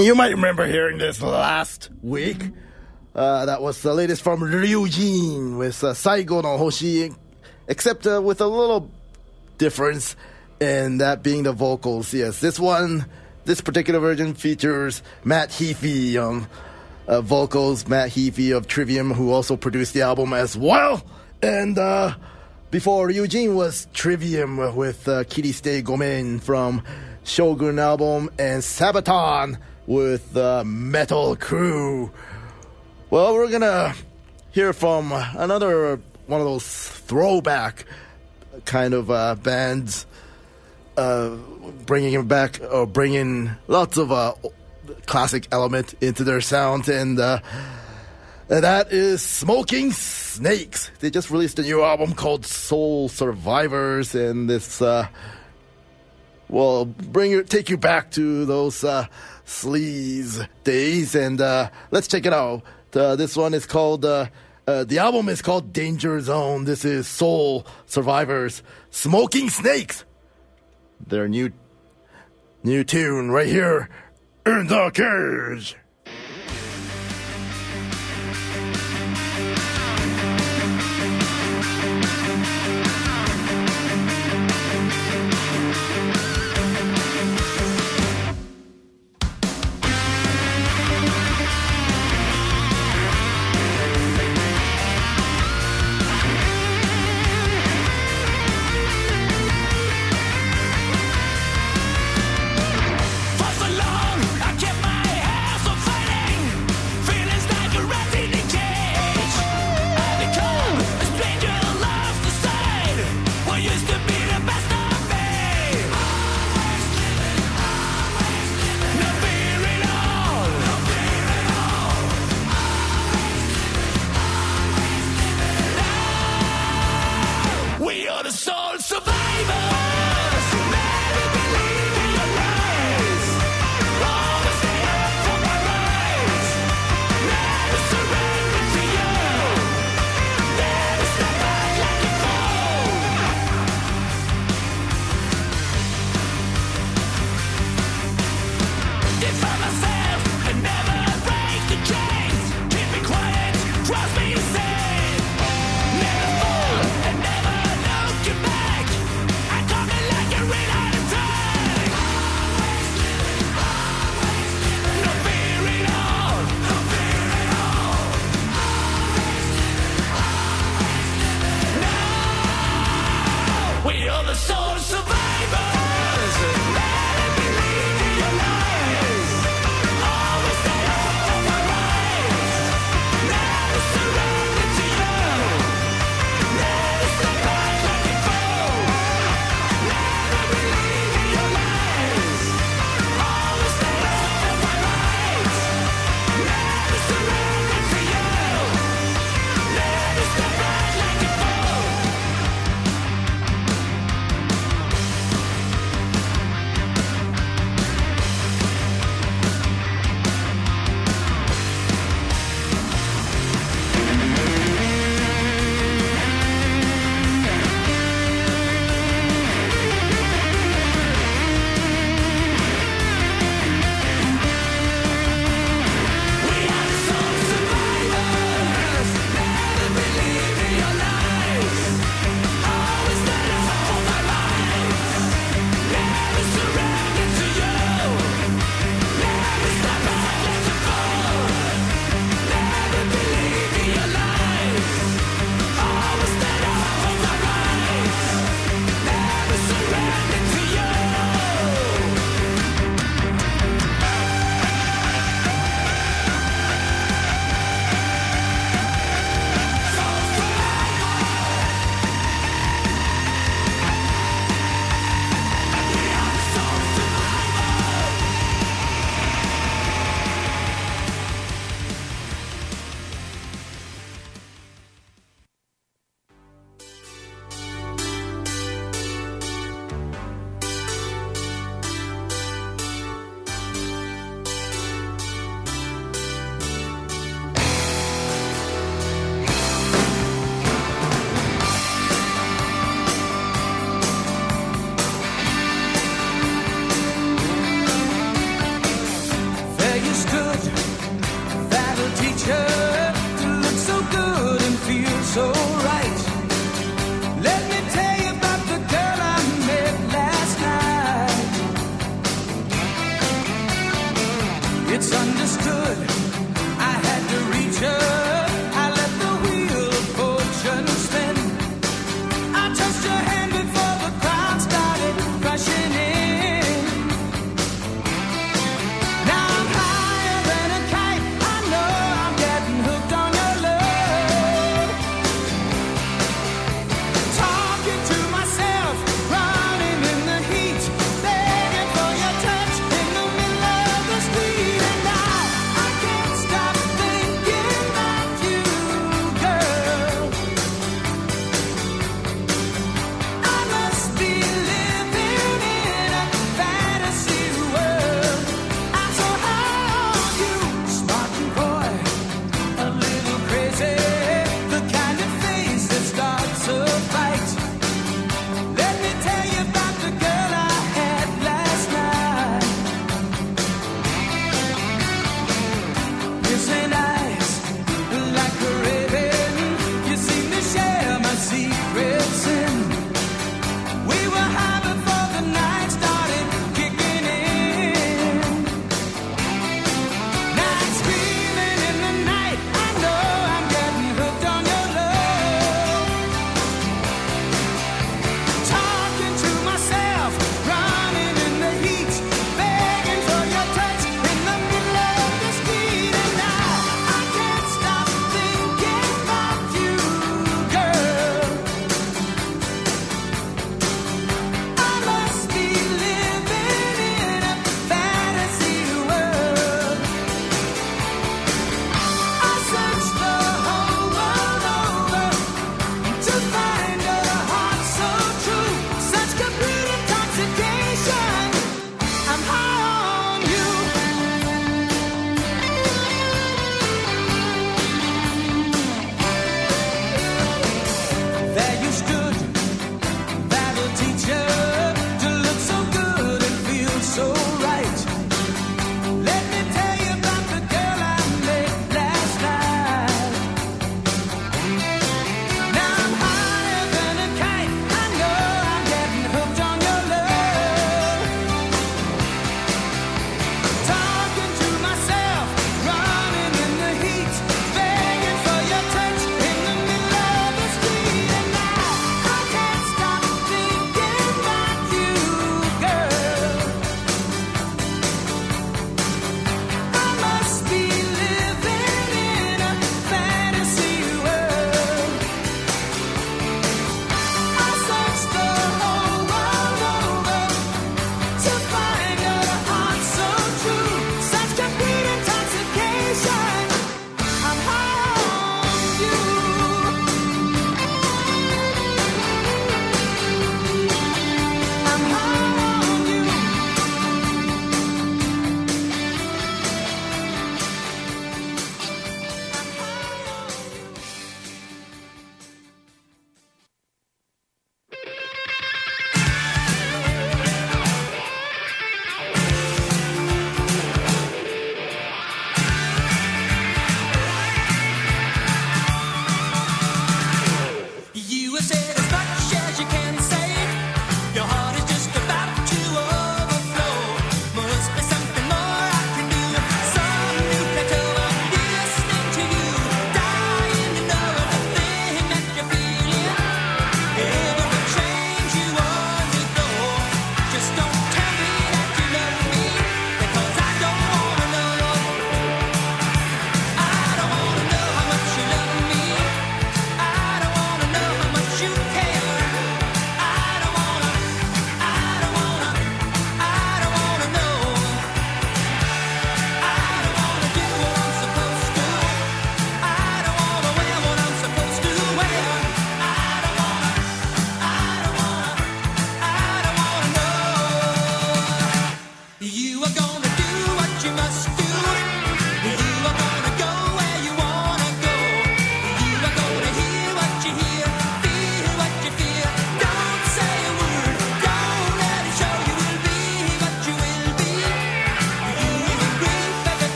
And you might remember hearing this last week. Uh, that was the latest from Ryujin with uh, Saigo no Hoshi, except uh, with a little difference in that being the vocals. Yes, this one, this particular version features Matt Heafy on uh, vocals, Matt Heafy of Trivium, who also produced the album as well. And uh, before Ryujin was Trivium with uh, Kirisute Gomen from Shogun album and Sabaton with the Metal Crew. Well, we're gonna hear from another one of those throwback kind of uh, bands, uh, bringing it back or bringing lots of uh, classic element into their sound, and uh, that is Smoking Snakes. They just released a new album called Sole Survivors, and this uh, will bring you take you back to those uh, sleaze days. And uh, let's check it out. Uh, this one is called. Uh, uh, the album is called Danger Zone. This is Sole Survivors, Smoking Snakes. Their new new tune right here in the cage.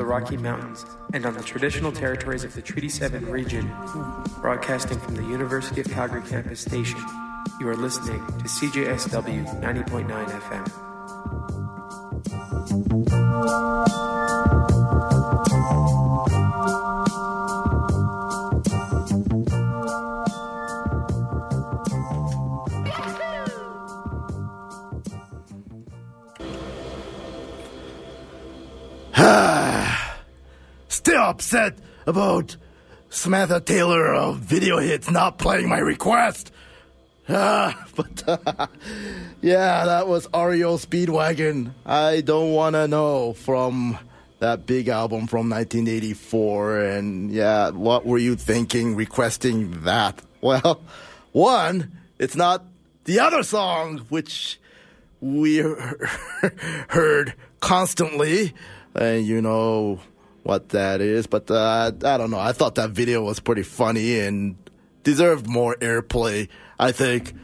The Rocky Mountains and on the traditional territories of the Treaty 7 region. Broadcasting from the University of Calgary campus station, you are listening to CJSW 90.9 FM. Upset about Samantha Taylor of Video Hits not playing my request. Ah, but uh, yeah, that was REO Speedwagon. I don't want to know from that big album from 1984. And yeah, what were you thinking requesting that? Well, one, it's not the other song, which we heard constantly, and you know what that is. But uh, I don't know. I thought that video was pretty funny and deserved more airplay. I think,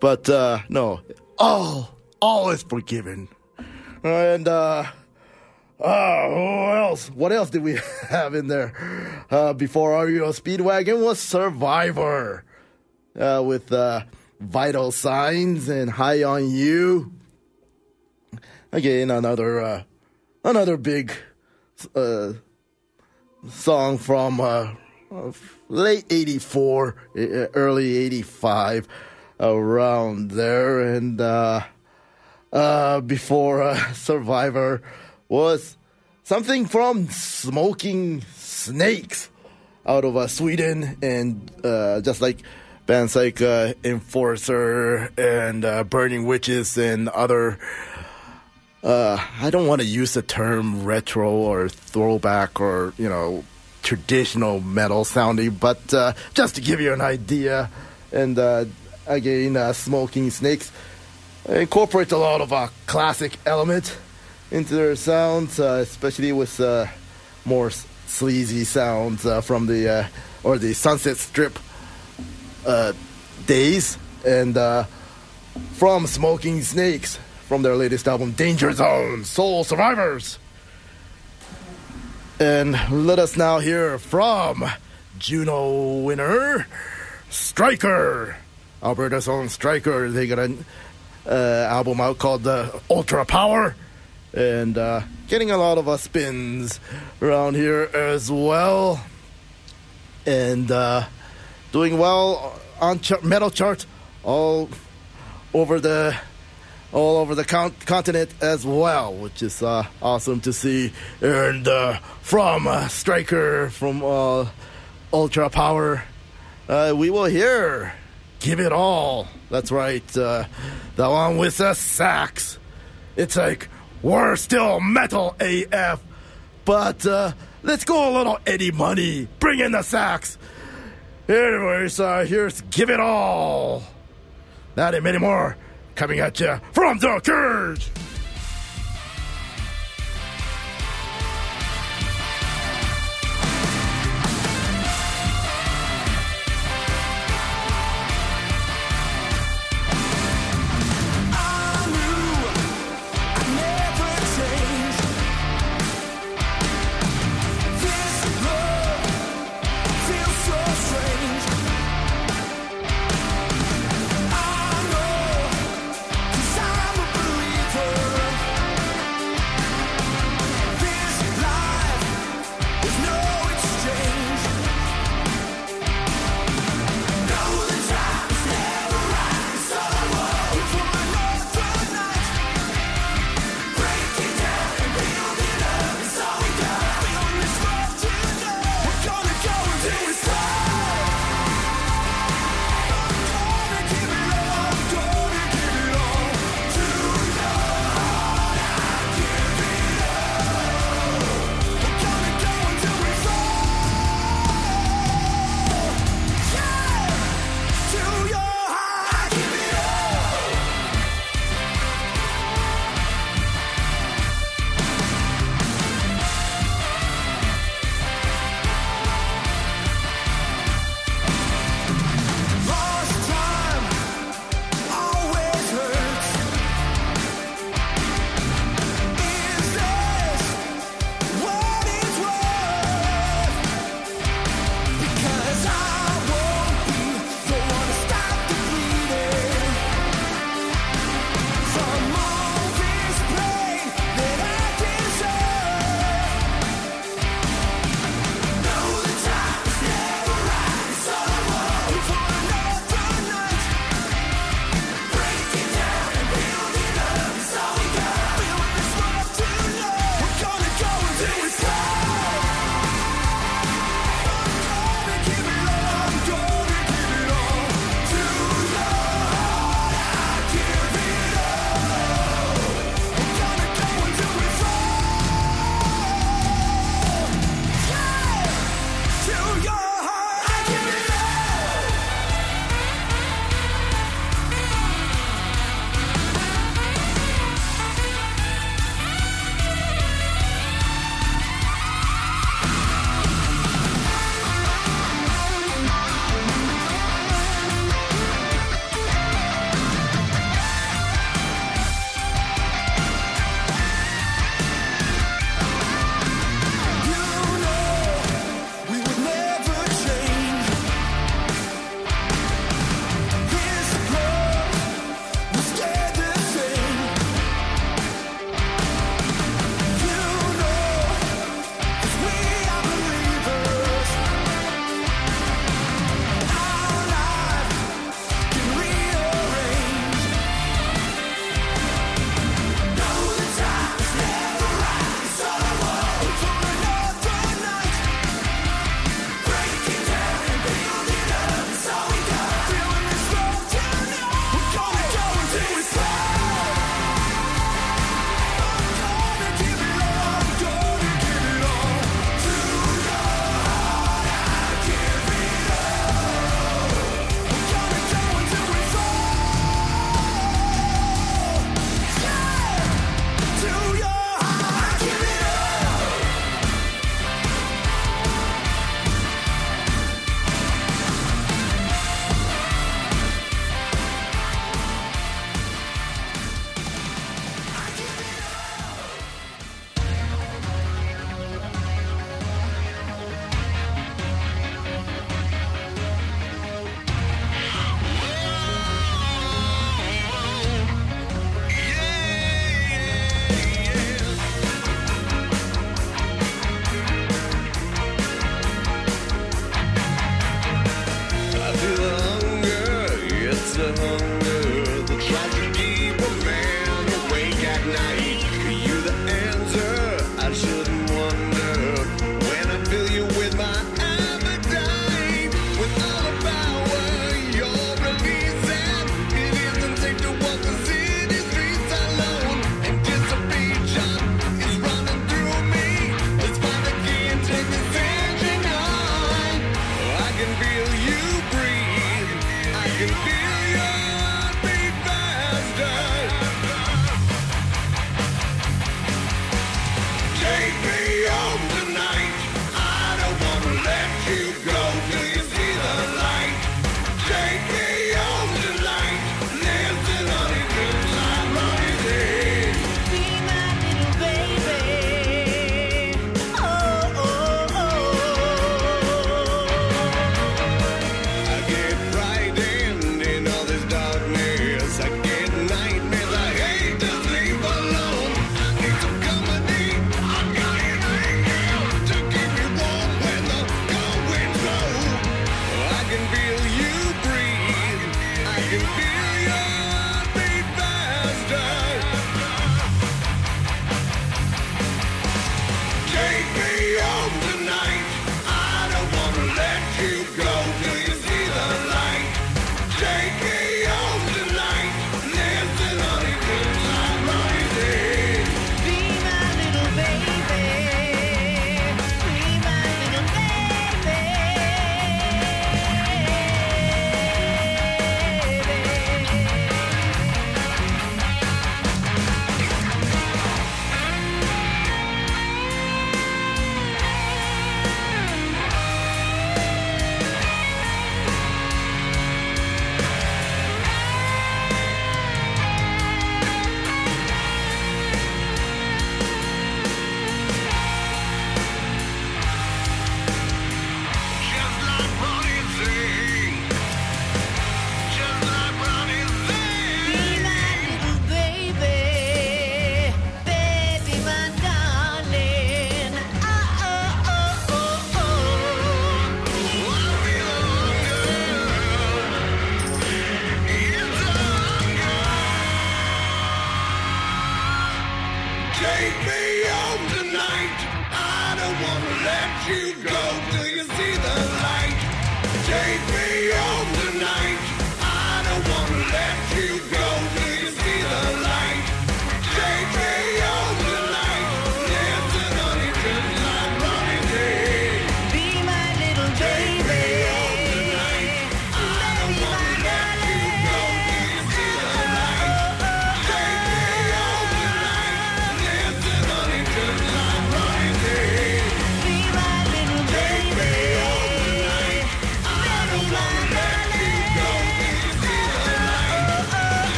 but uh, no, all all is forgiven. And uh, uh, who else? What else did we have in there uh, before REO Speedwagon was Survivor uh, with uh, Vital Signs and High on You. Again, another uh, another big uh, song from uh, late 84, uh, early 85, around there. And uh, uh, before uh, Survivor was something from Smoking Snakes out of uh, Sweden. And just like bands like Enforcer and Burning Witches and other uh, I don't want to use the term retro or throwback or you know traditional metal sounding, but uh, just to give you an idea, and uh, again, uh, Smoking Snakes incorporate a lot of uh, classic element into their sounds, uh, especially with more sleazy sounds from the or the Sunset Strip days, and from Smoking Snakes from their latest album, Danger Zone Sole Survivors. And let us now hear from Juno winner, Striker. Alberta's own Striker. They got an uh, album out called uh, Ultra Power. And uh, getting a lot of uh, spins around here as well. And uh, doing well on ch- metal chart all over the all over the con- continent as well, which is uh, awesome to see. And uh, from uh, Striker, from uh, Ultra Power, uh, we will hear Give It All. That's right, uh, the one with the sax. It's like, we're still metal AF, but let's go a little Eddie Money. Bring in the sax. Anyways, here's Give It All. That and many more coming at you from the cage.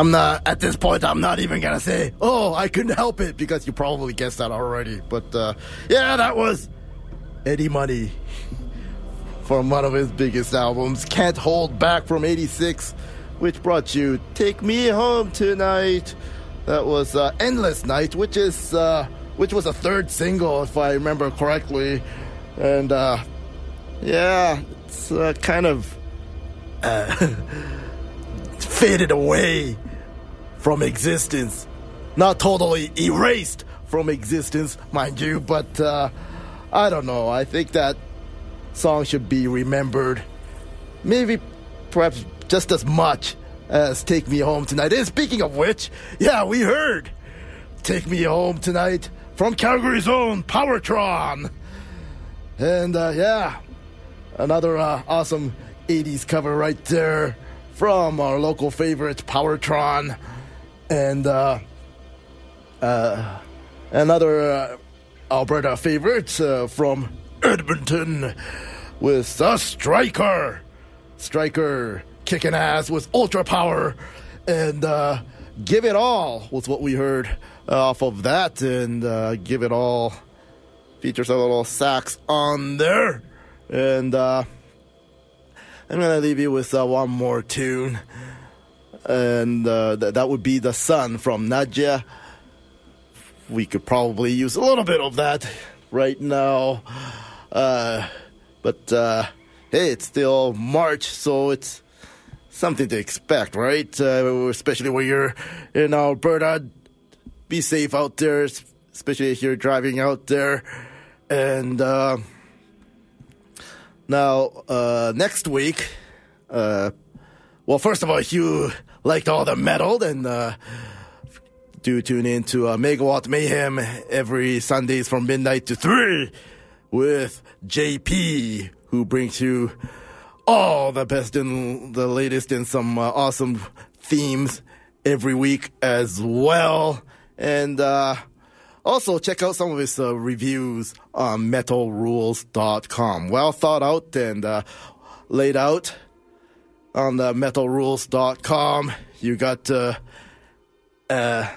I'm not at this point. I'm not even gonna say, "Oh, I couldn't help it," because you probably guessed that already. But uh, yeah, that was Eddie Money from one of his biggest albums, "Can't Hold Back" from '86, which brought you "Take Me Home Tonight." That was uh, "Endless Night," which is uh, which was a third single, if I remember correctly, and uh, yeah, it's uh, kind of. Uh, faded away from existence. Not totally erased from existence, mind you, but uh, I don't know. I think that song should be remembered. Maybe, perhaps, just as much as Take Me Home Tonight. And speaking of which, yeah, we heard Take Me Home Tonight from Calgary's own Powertron. And uh, yeah, another uh, awesome 80s cover right there from our local favorite Powertron. And uh, uh, another uh, Alberta favorite uh, from Edmonton with a Striker. Striker kicking ass with ultra power. And uh, Give It All was what we heard off of that. And uh, Give It All features a little sax on there. And I'm going to leave you with one more tune. And uh, th- that would be The Sun from Nadja. We could probably use a little bit of that right now. Uh, but uh, hey, it's still March, so it's something to expect, right? Uh, especially when you're in Alberta. Be safe out there, especially if you're driving out there. And uh, now, uh, next week, uh, well, first of all, you liked all the metal, then uh, do tune in to uh, Megawatt Mayhem every Sundays from midnight to 3 with JP, who brings you all the best and the latest and some uh, awesome themes every week as well. And uh, also check out some of his uh, reviews on metalrules.com. Well thought out and uh, laid out on the metalrules.com. You got uh, uh,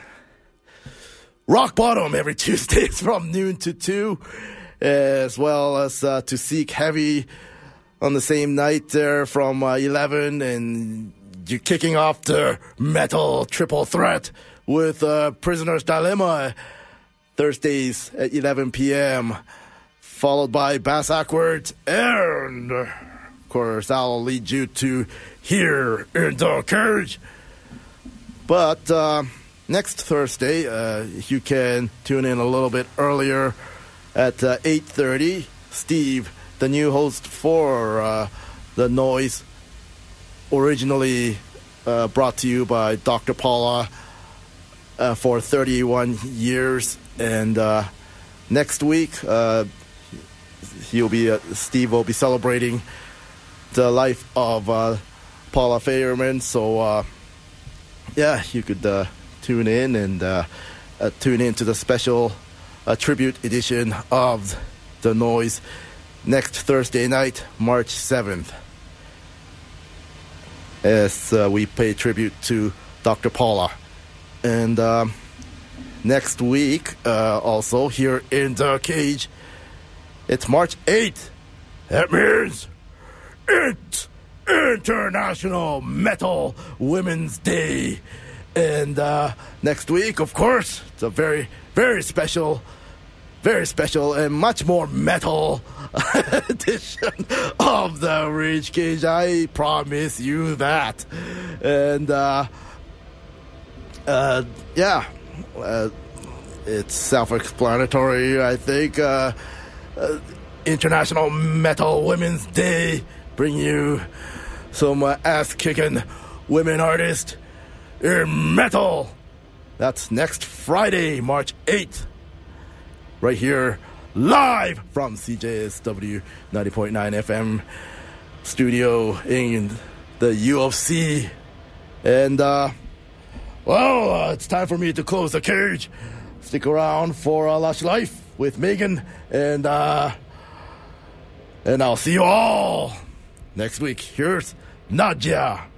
Rock Bottom every Tuesdays from noon to 2, as well as uh, To Seek Heavy on the same night there from uh, 11, and you're kicking off the metal triple threat with uh, Prisoner's Dilemma Thursdays at 11 p.m., followed by Bass Ackwards, and course, that'll lead you to Here in the Cage. But uh, next Thursday, uh, you can tune in a little bit earlier at uh, 8.30. Steve, the new host for uh, The Noise, originally uh, brought to you by Dr. Paula uh, for 31 years. And next week, he'll be Steve will be celebrating the life of uh, Paula Feyerman. So uh, yeah, you could uh, tune in and uh, uh, tune in to the special uh, tribute edition of The Noise next Thursday night, March 7th, as we pay tribute to Dr. Paula. And um, next week, also here in the cage, it's March 8th. That means it's International Metal Women's Day. And uh, next week, of course, it's a very, very special, very special, and much more metal edition of the Rage Cage. I promise you that. And uh, uh, yeah, uh, it's self-explanatory. I think uh, uh, International Metal Women's Day bring you some uh, ass-kicking women artists in metal. That's next Friday, March 8th, right here, live from CJSW 90.9 FM studio in the U of C. And, uh, well, uh, it's time for me to close the cage. Stick around for uh, Lush Life with Megan, and, uh, and I'll see you all next week. Here's Nadja.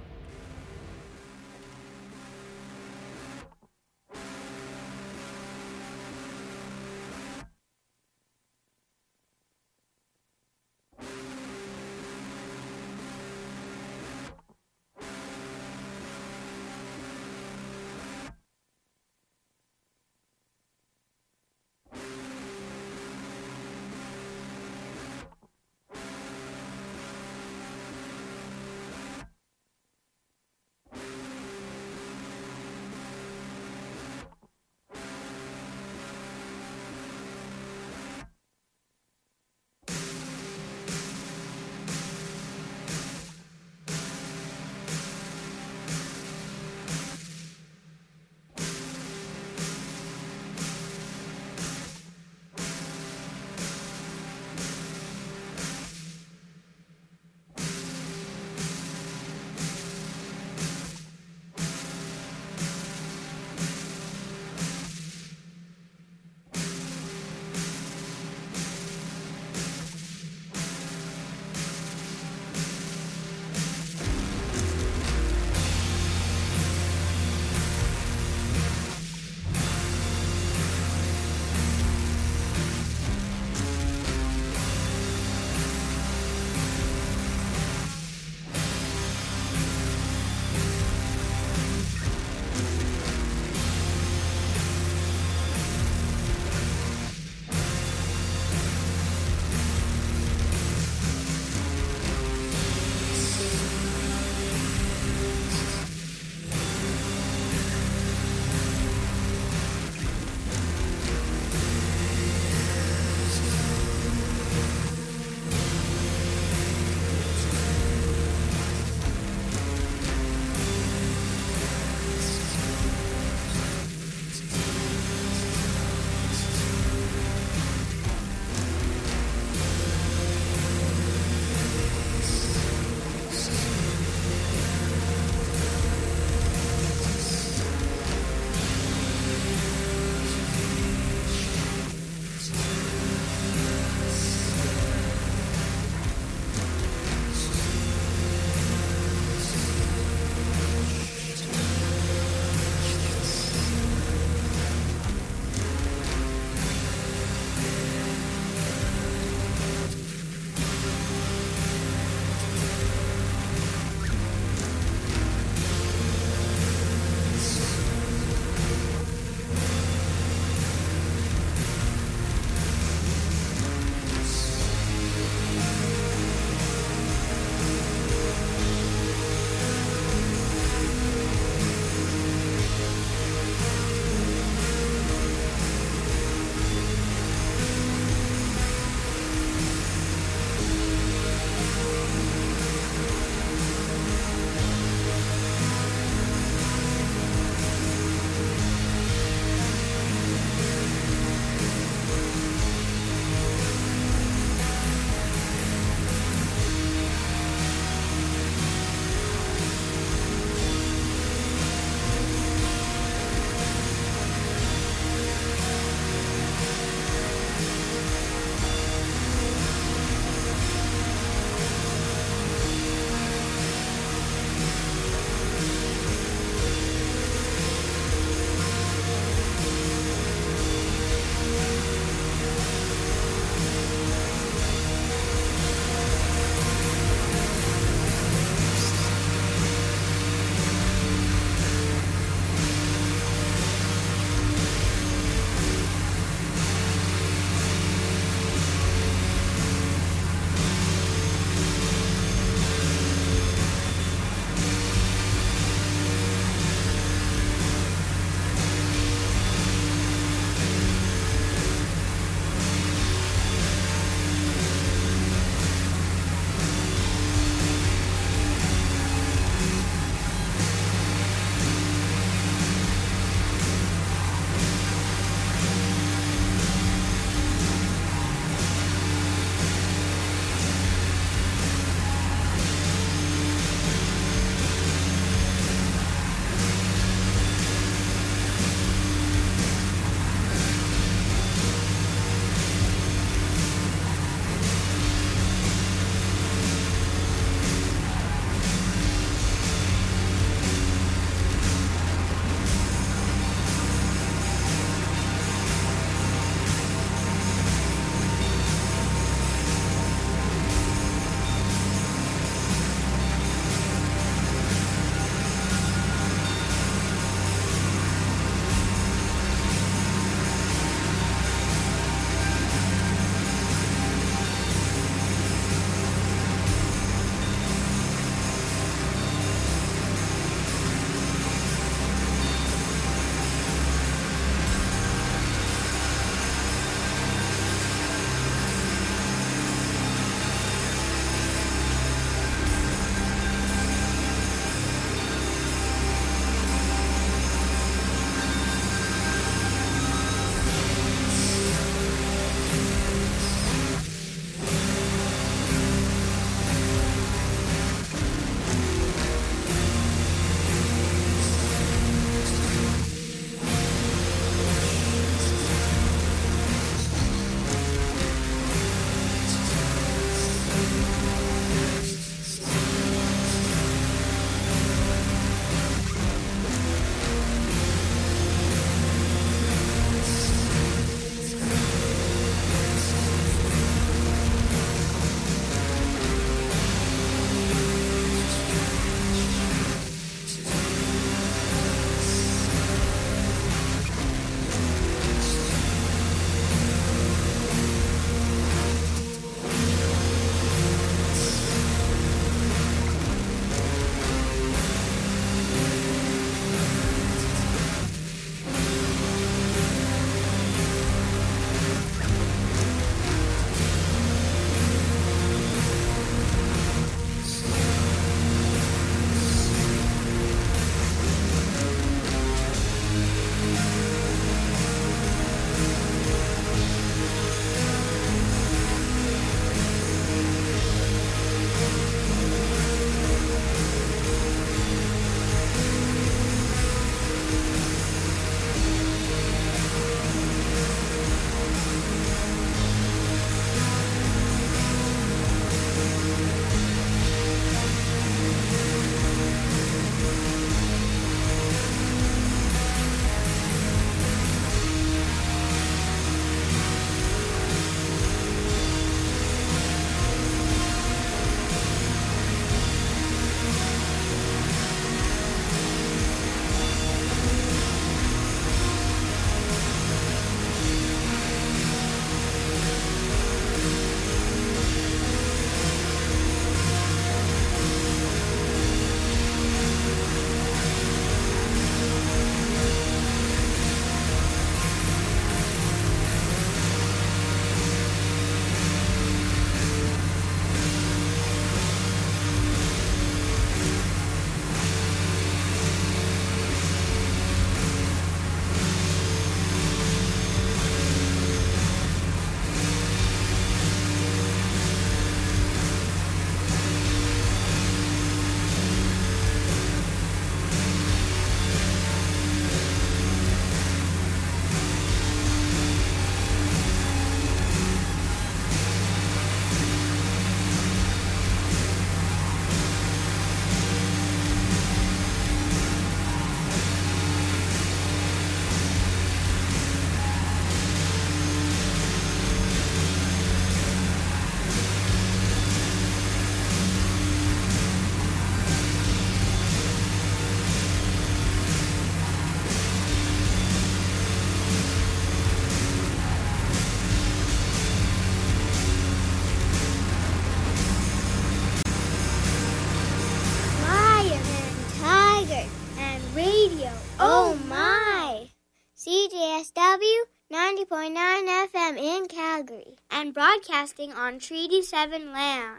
Broadcasting on Treaty 7 lands.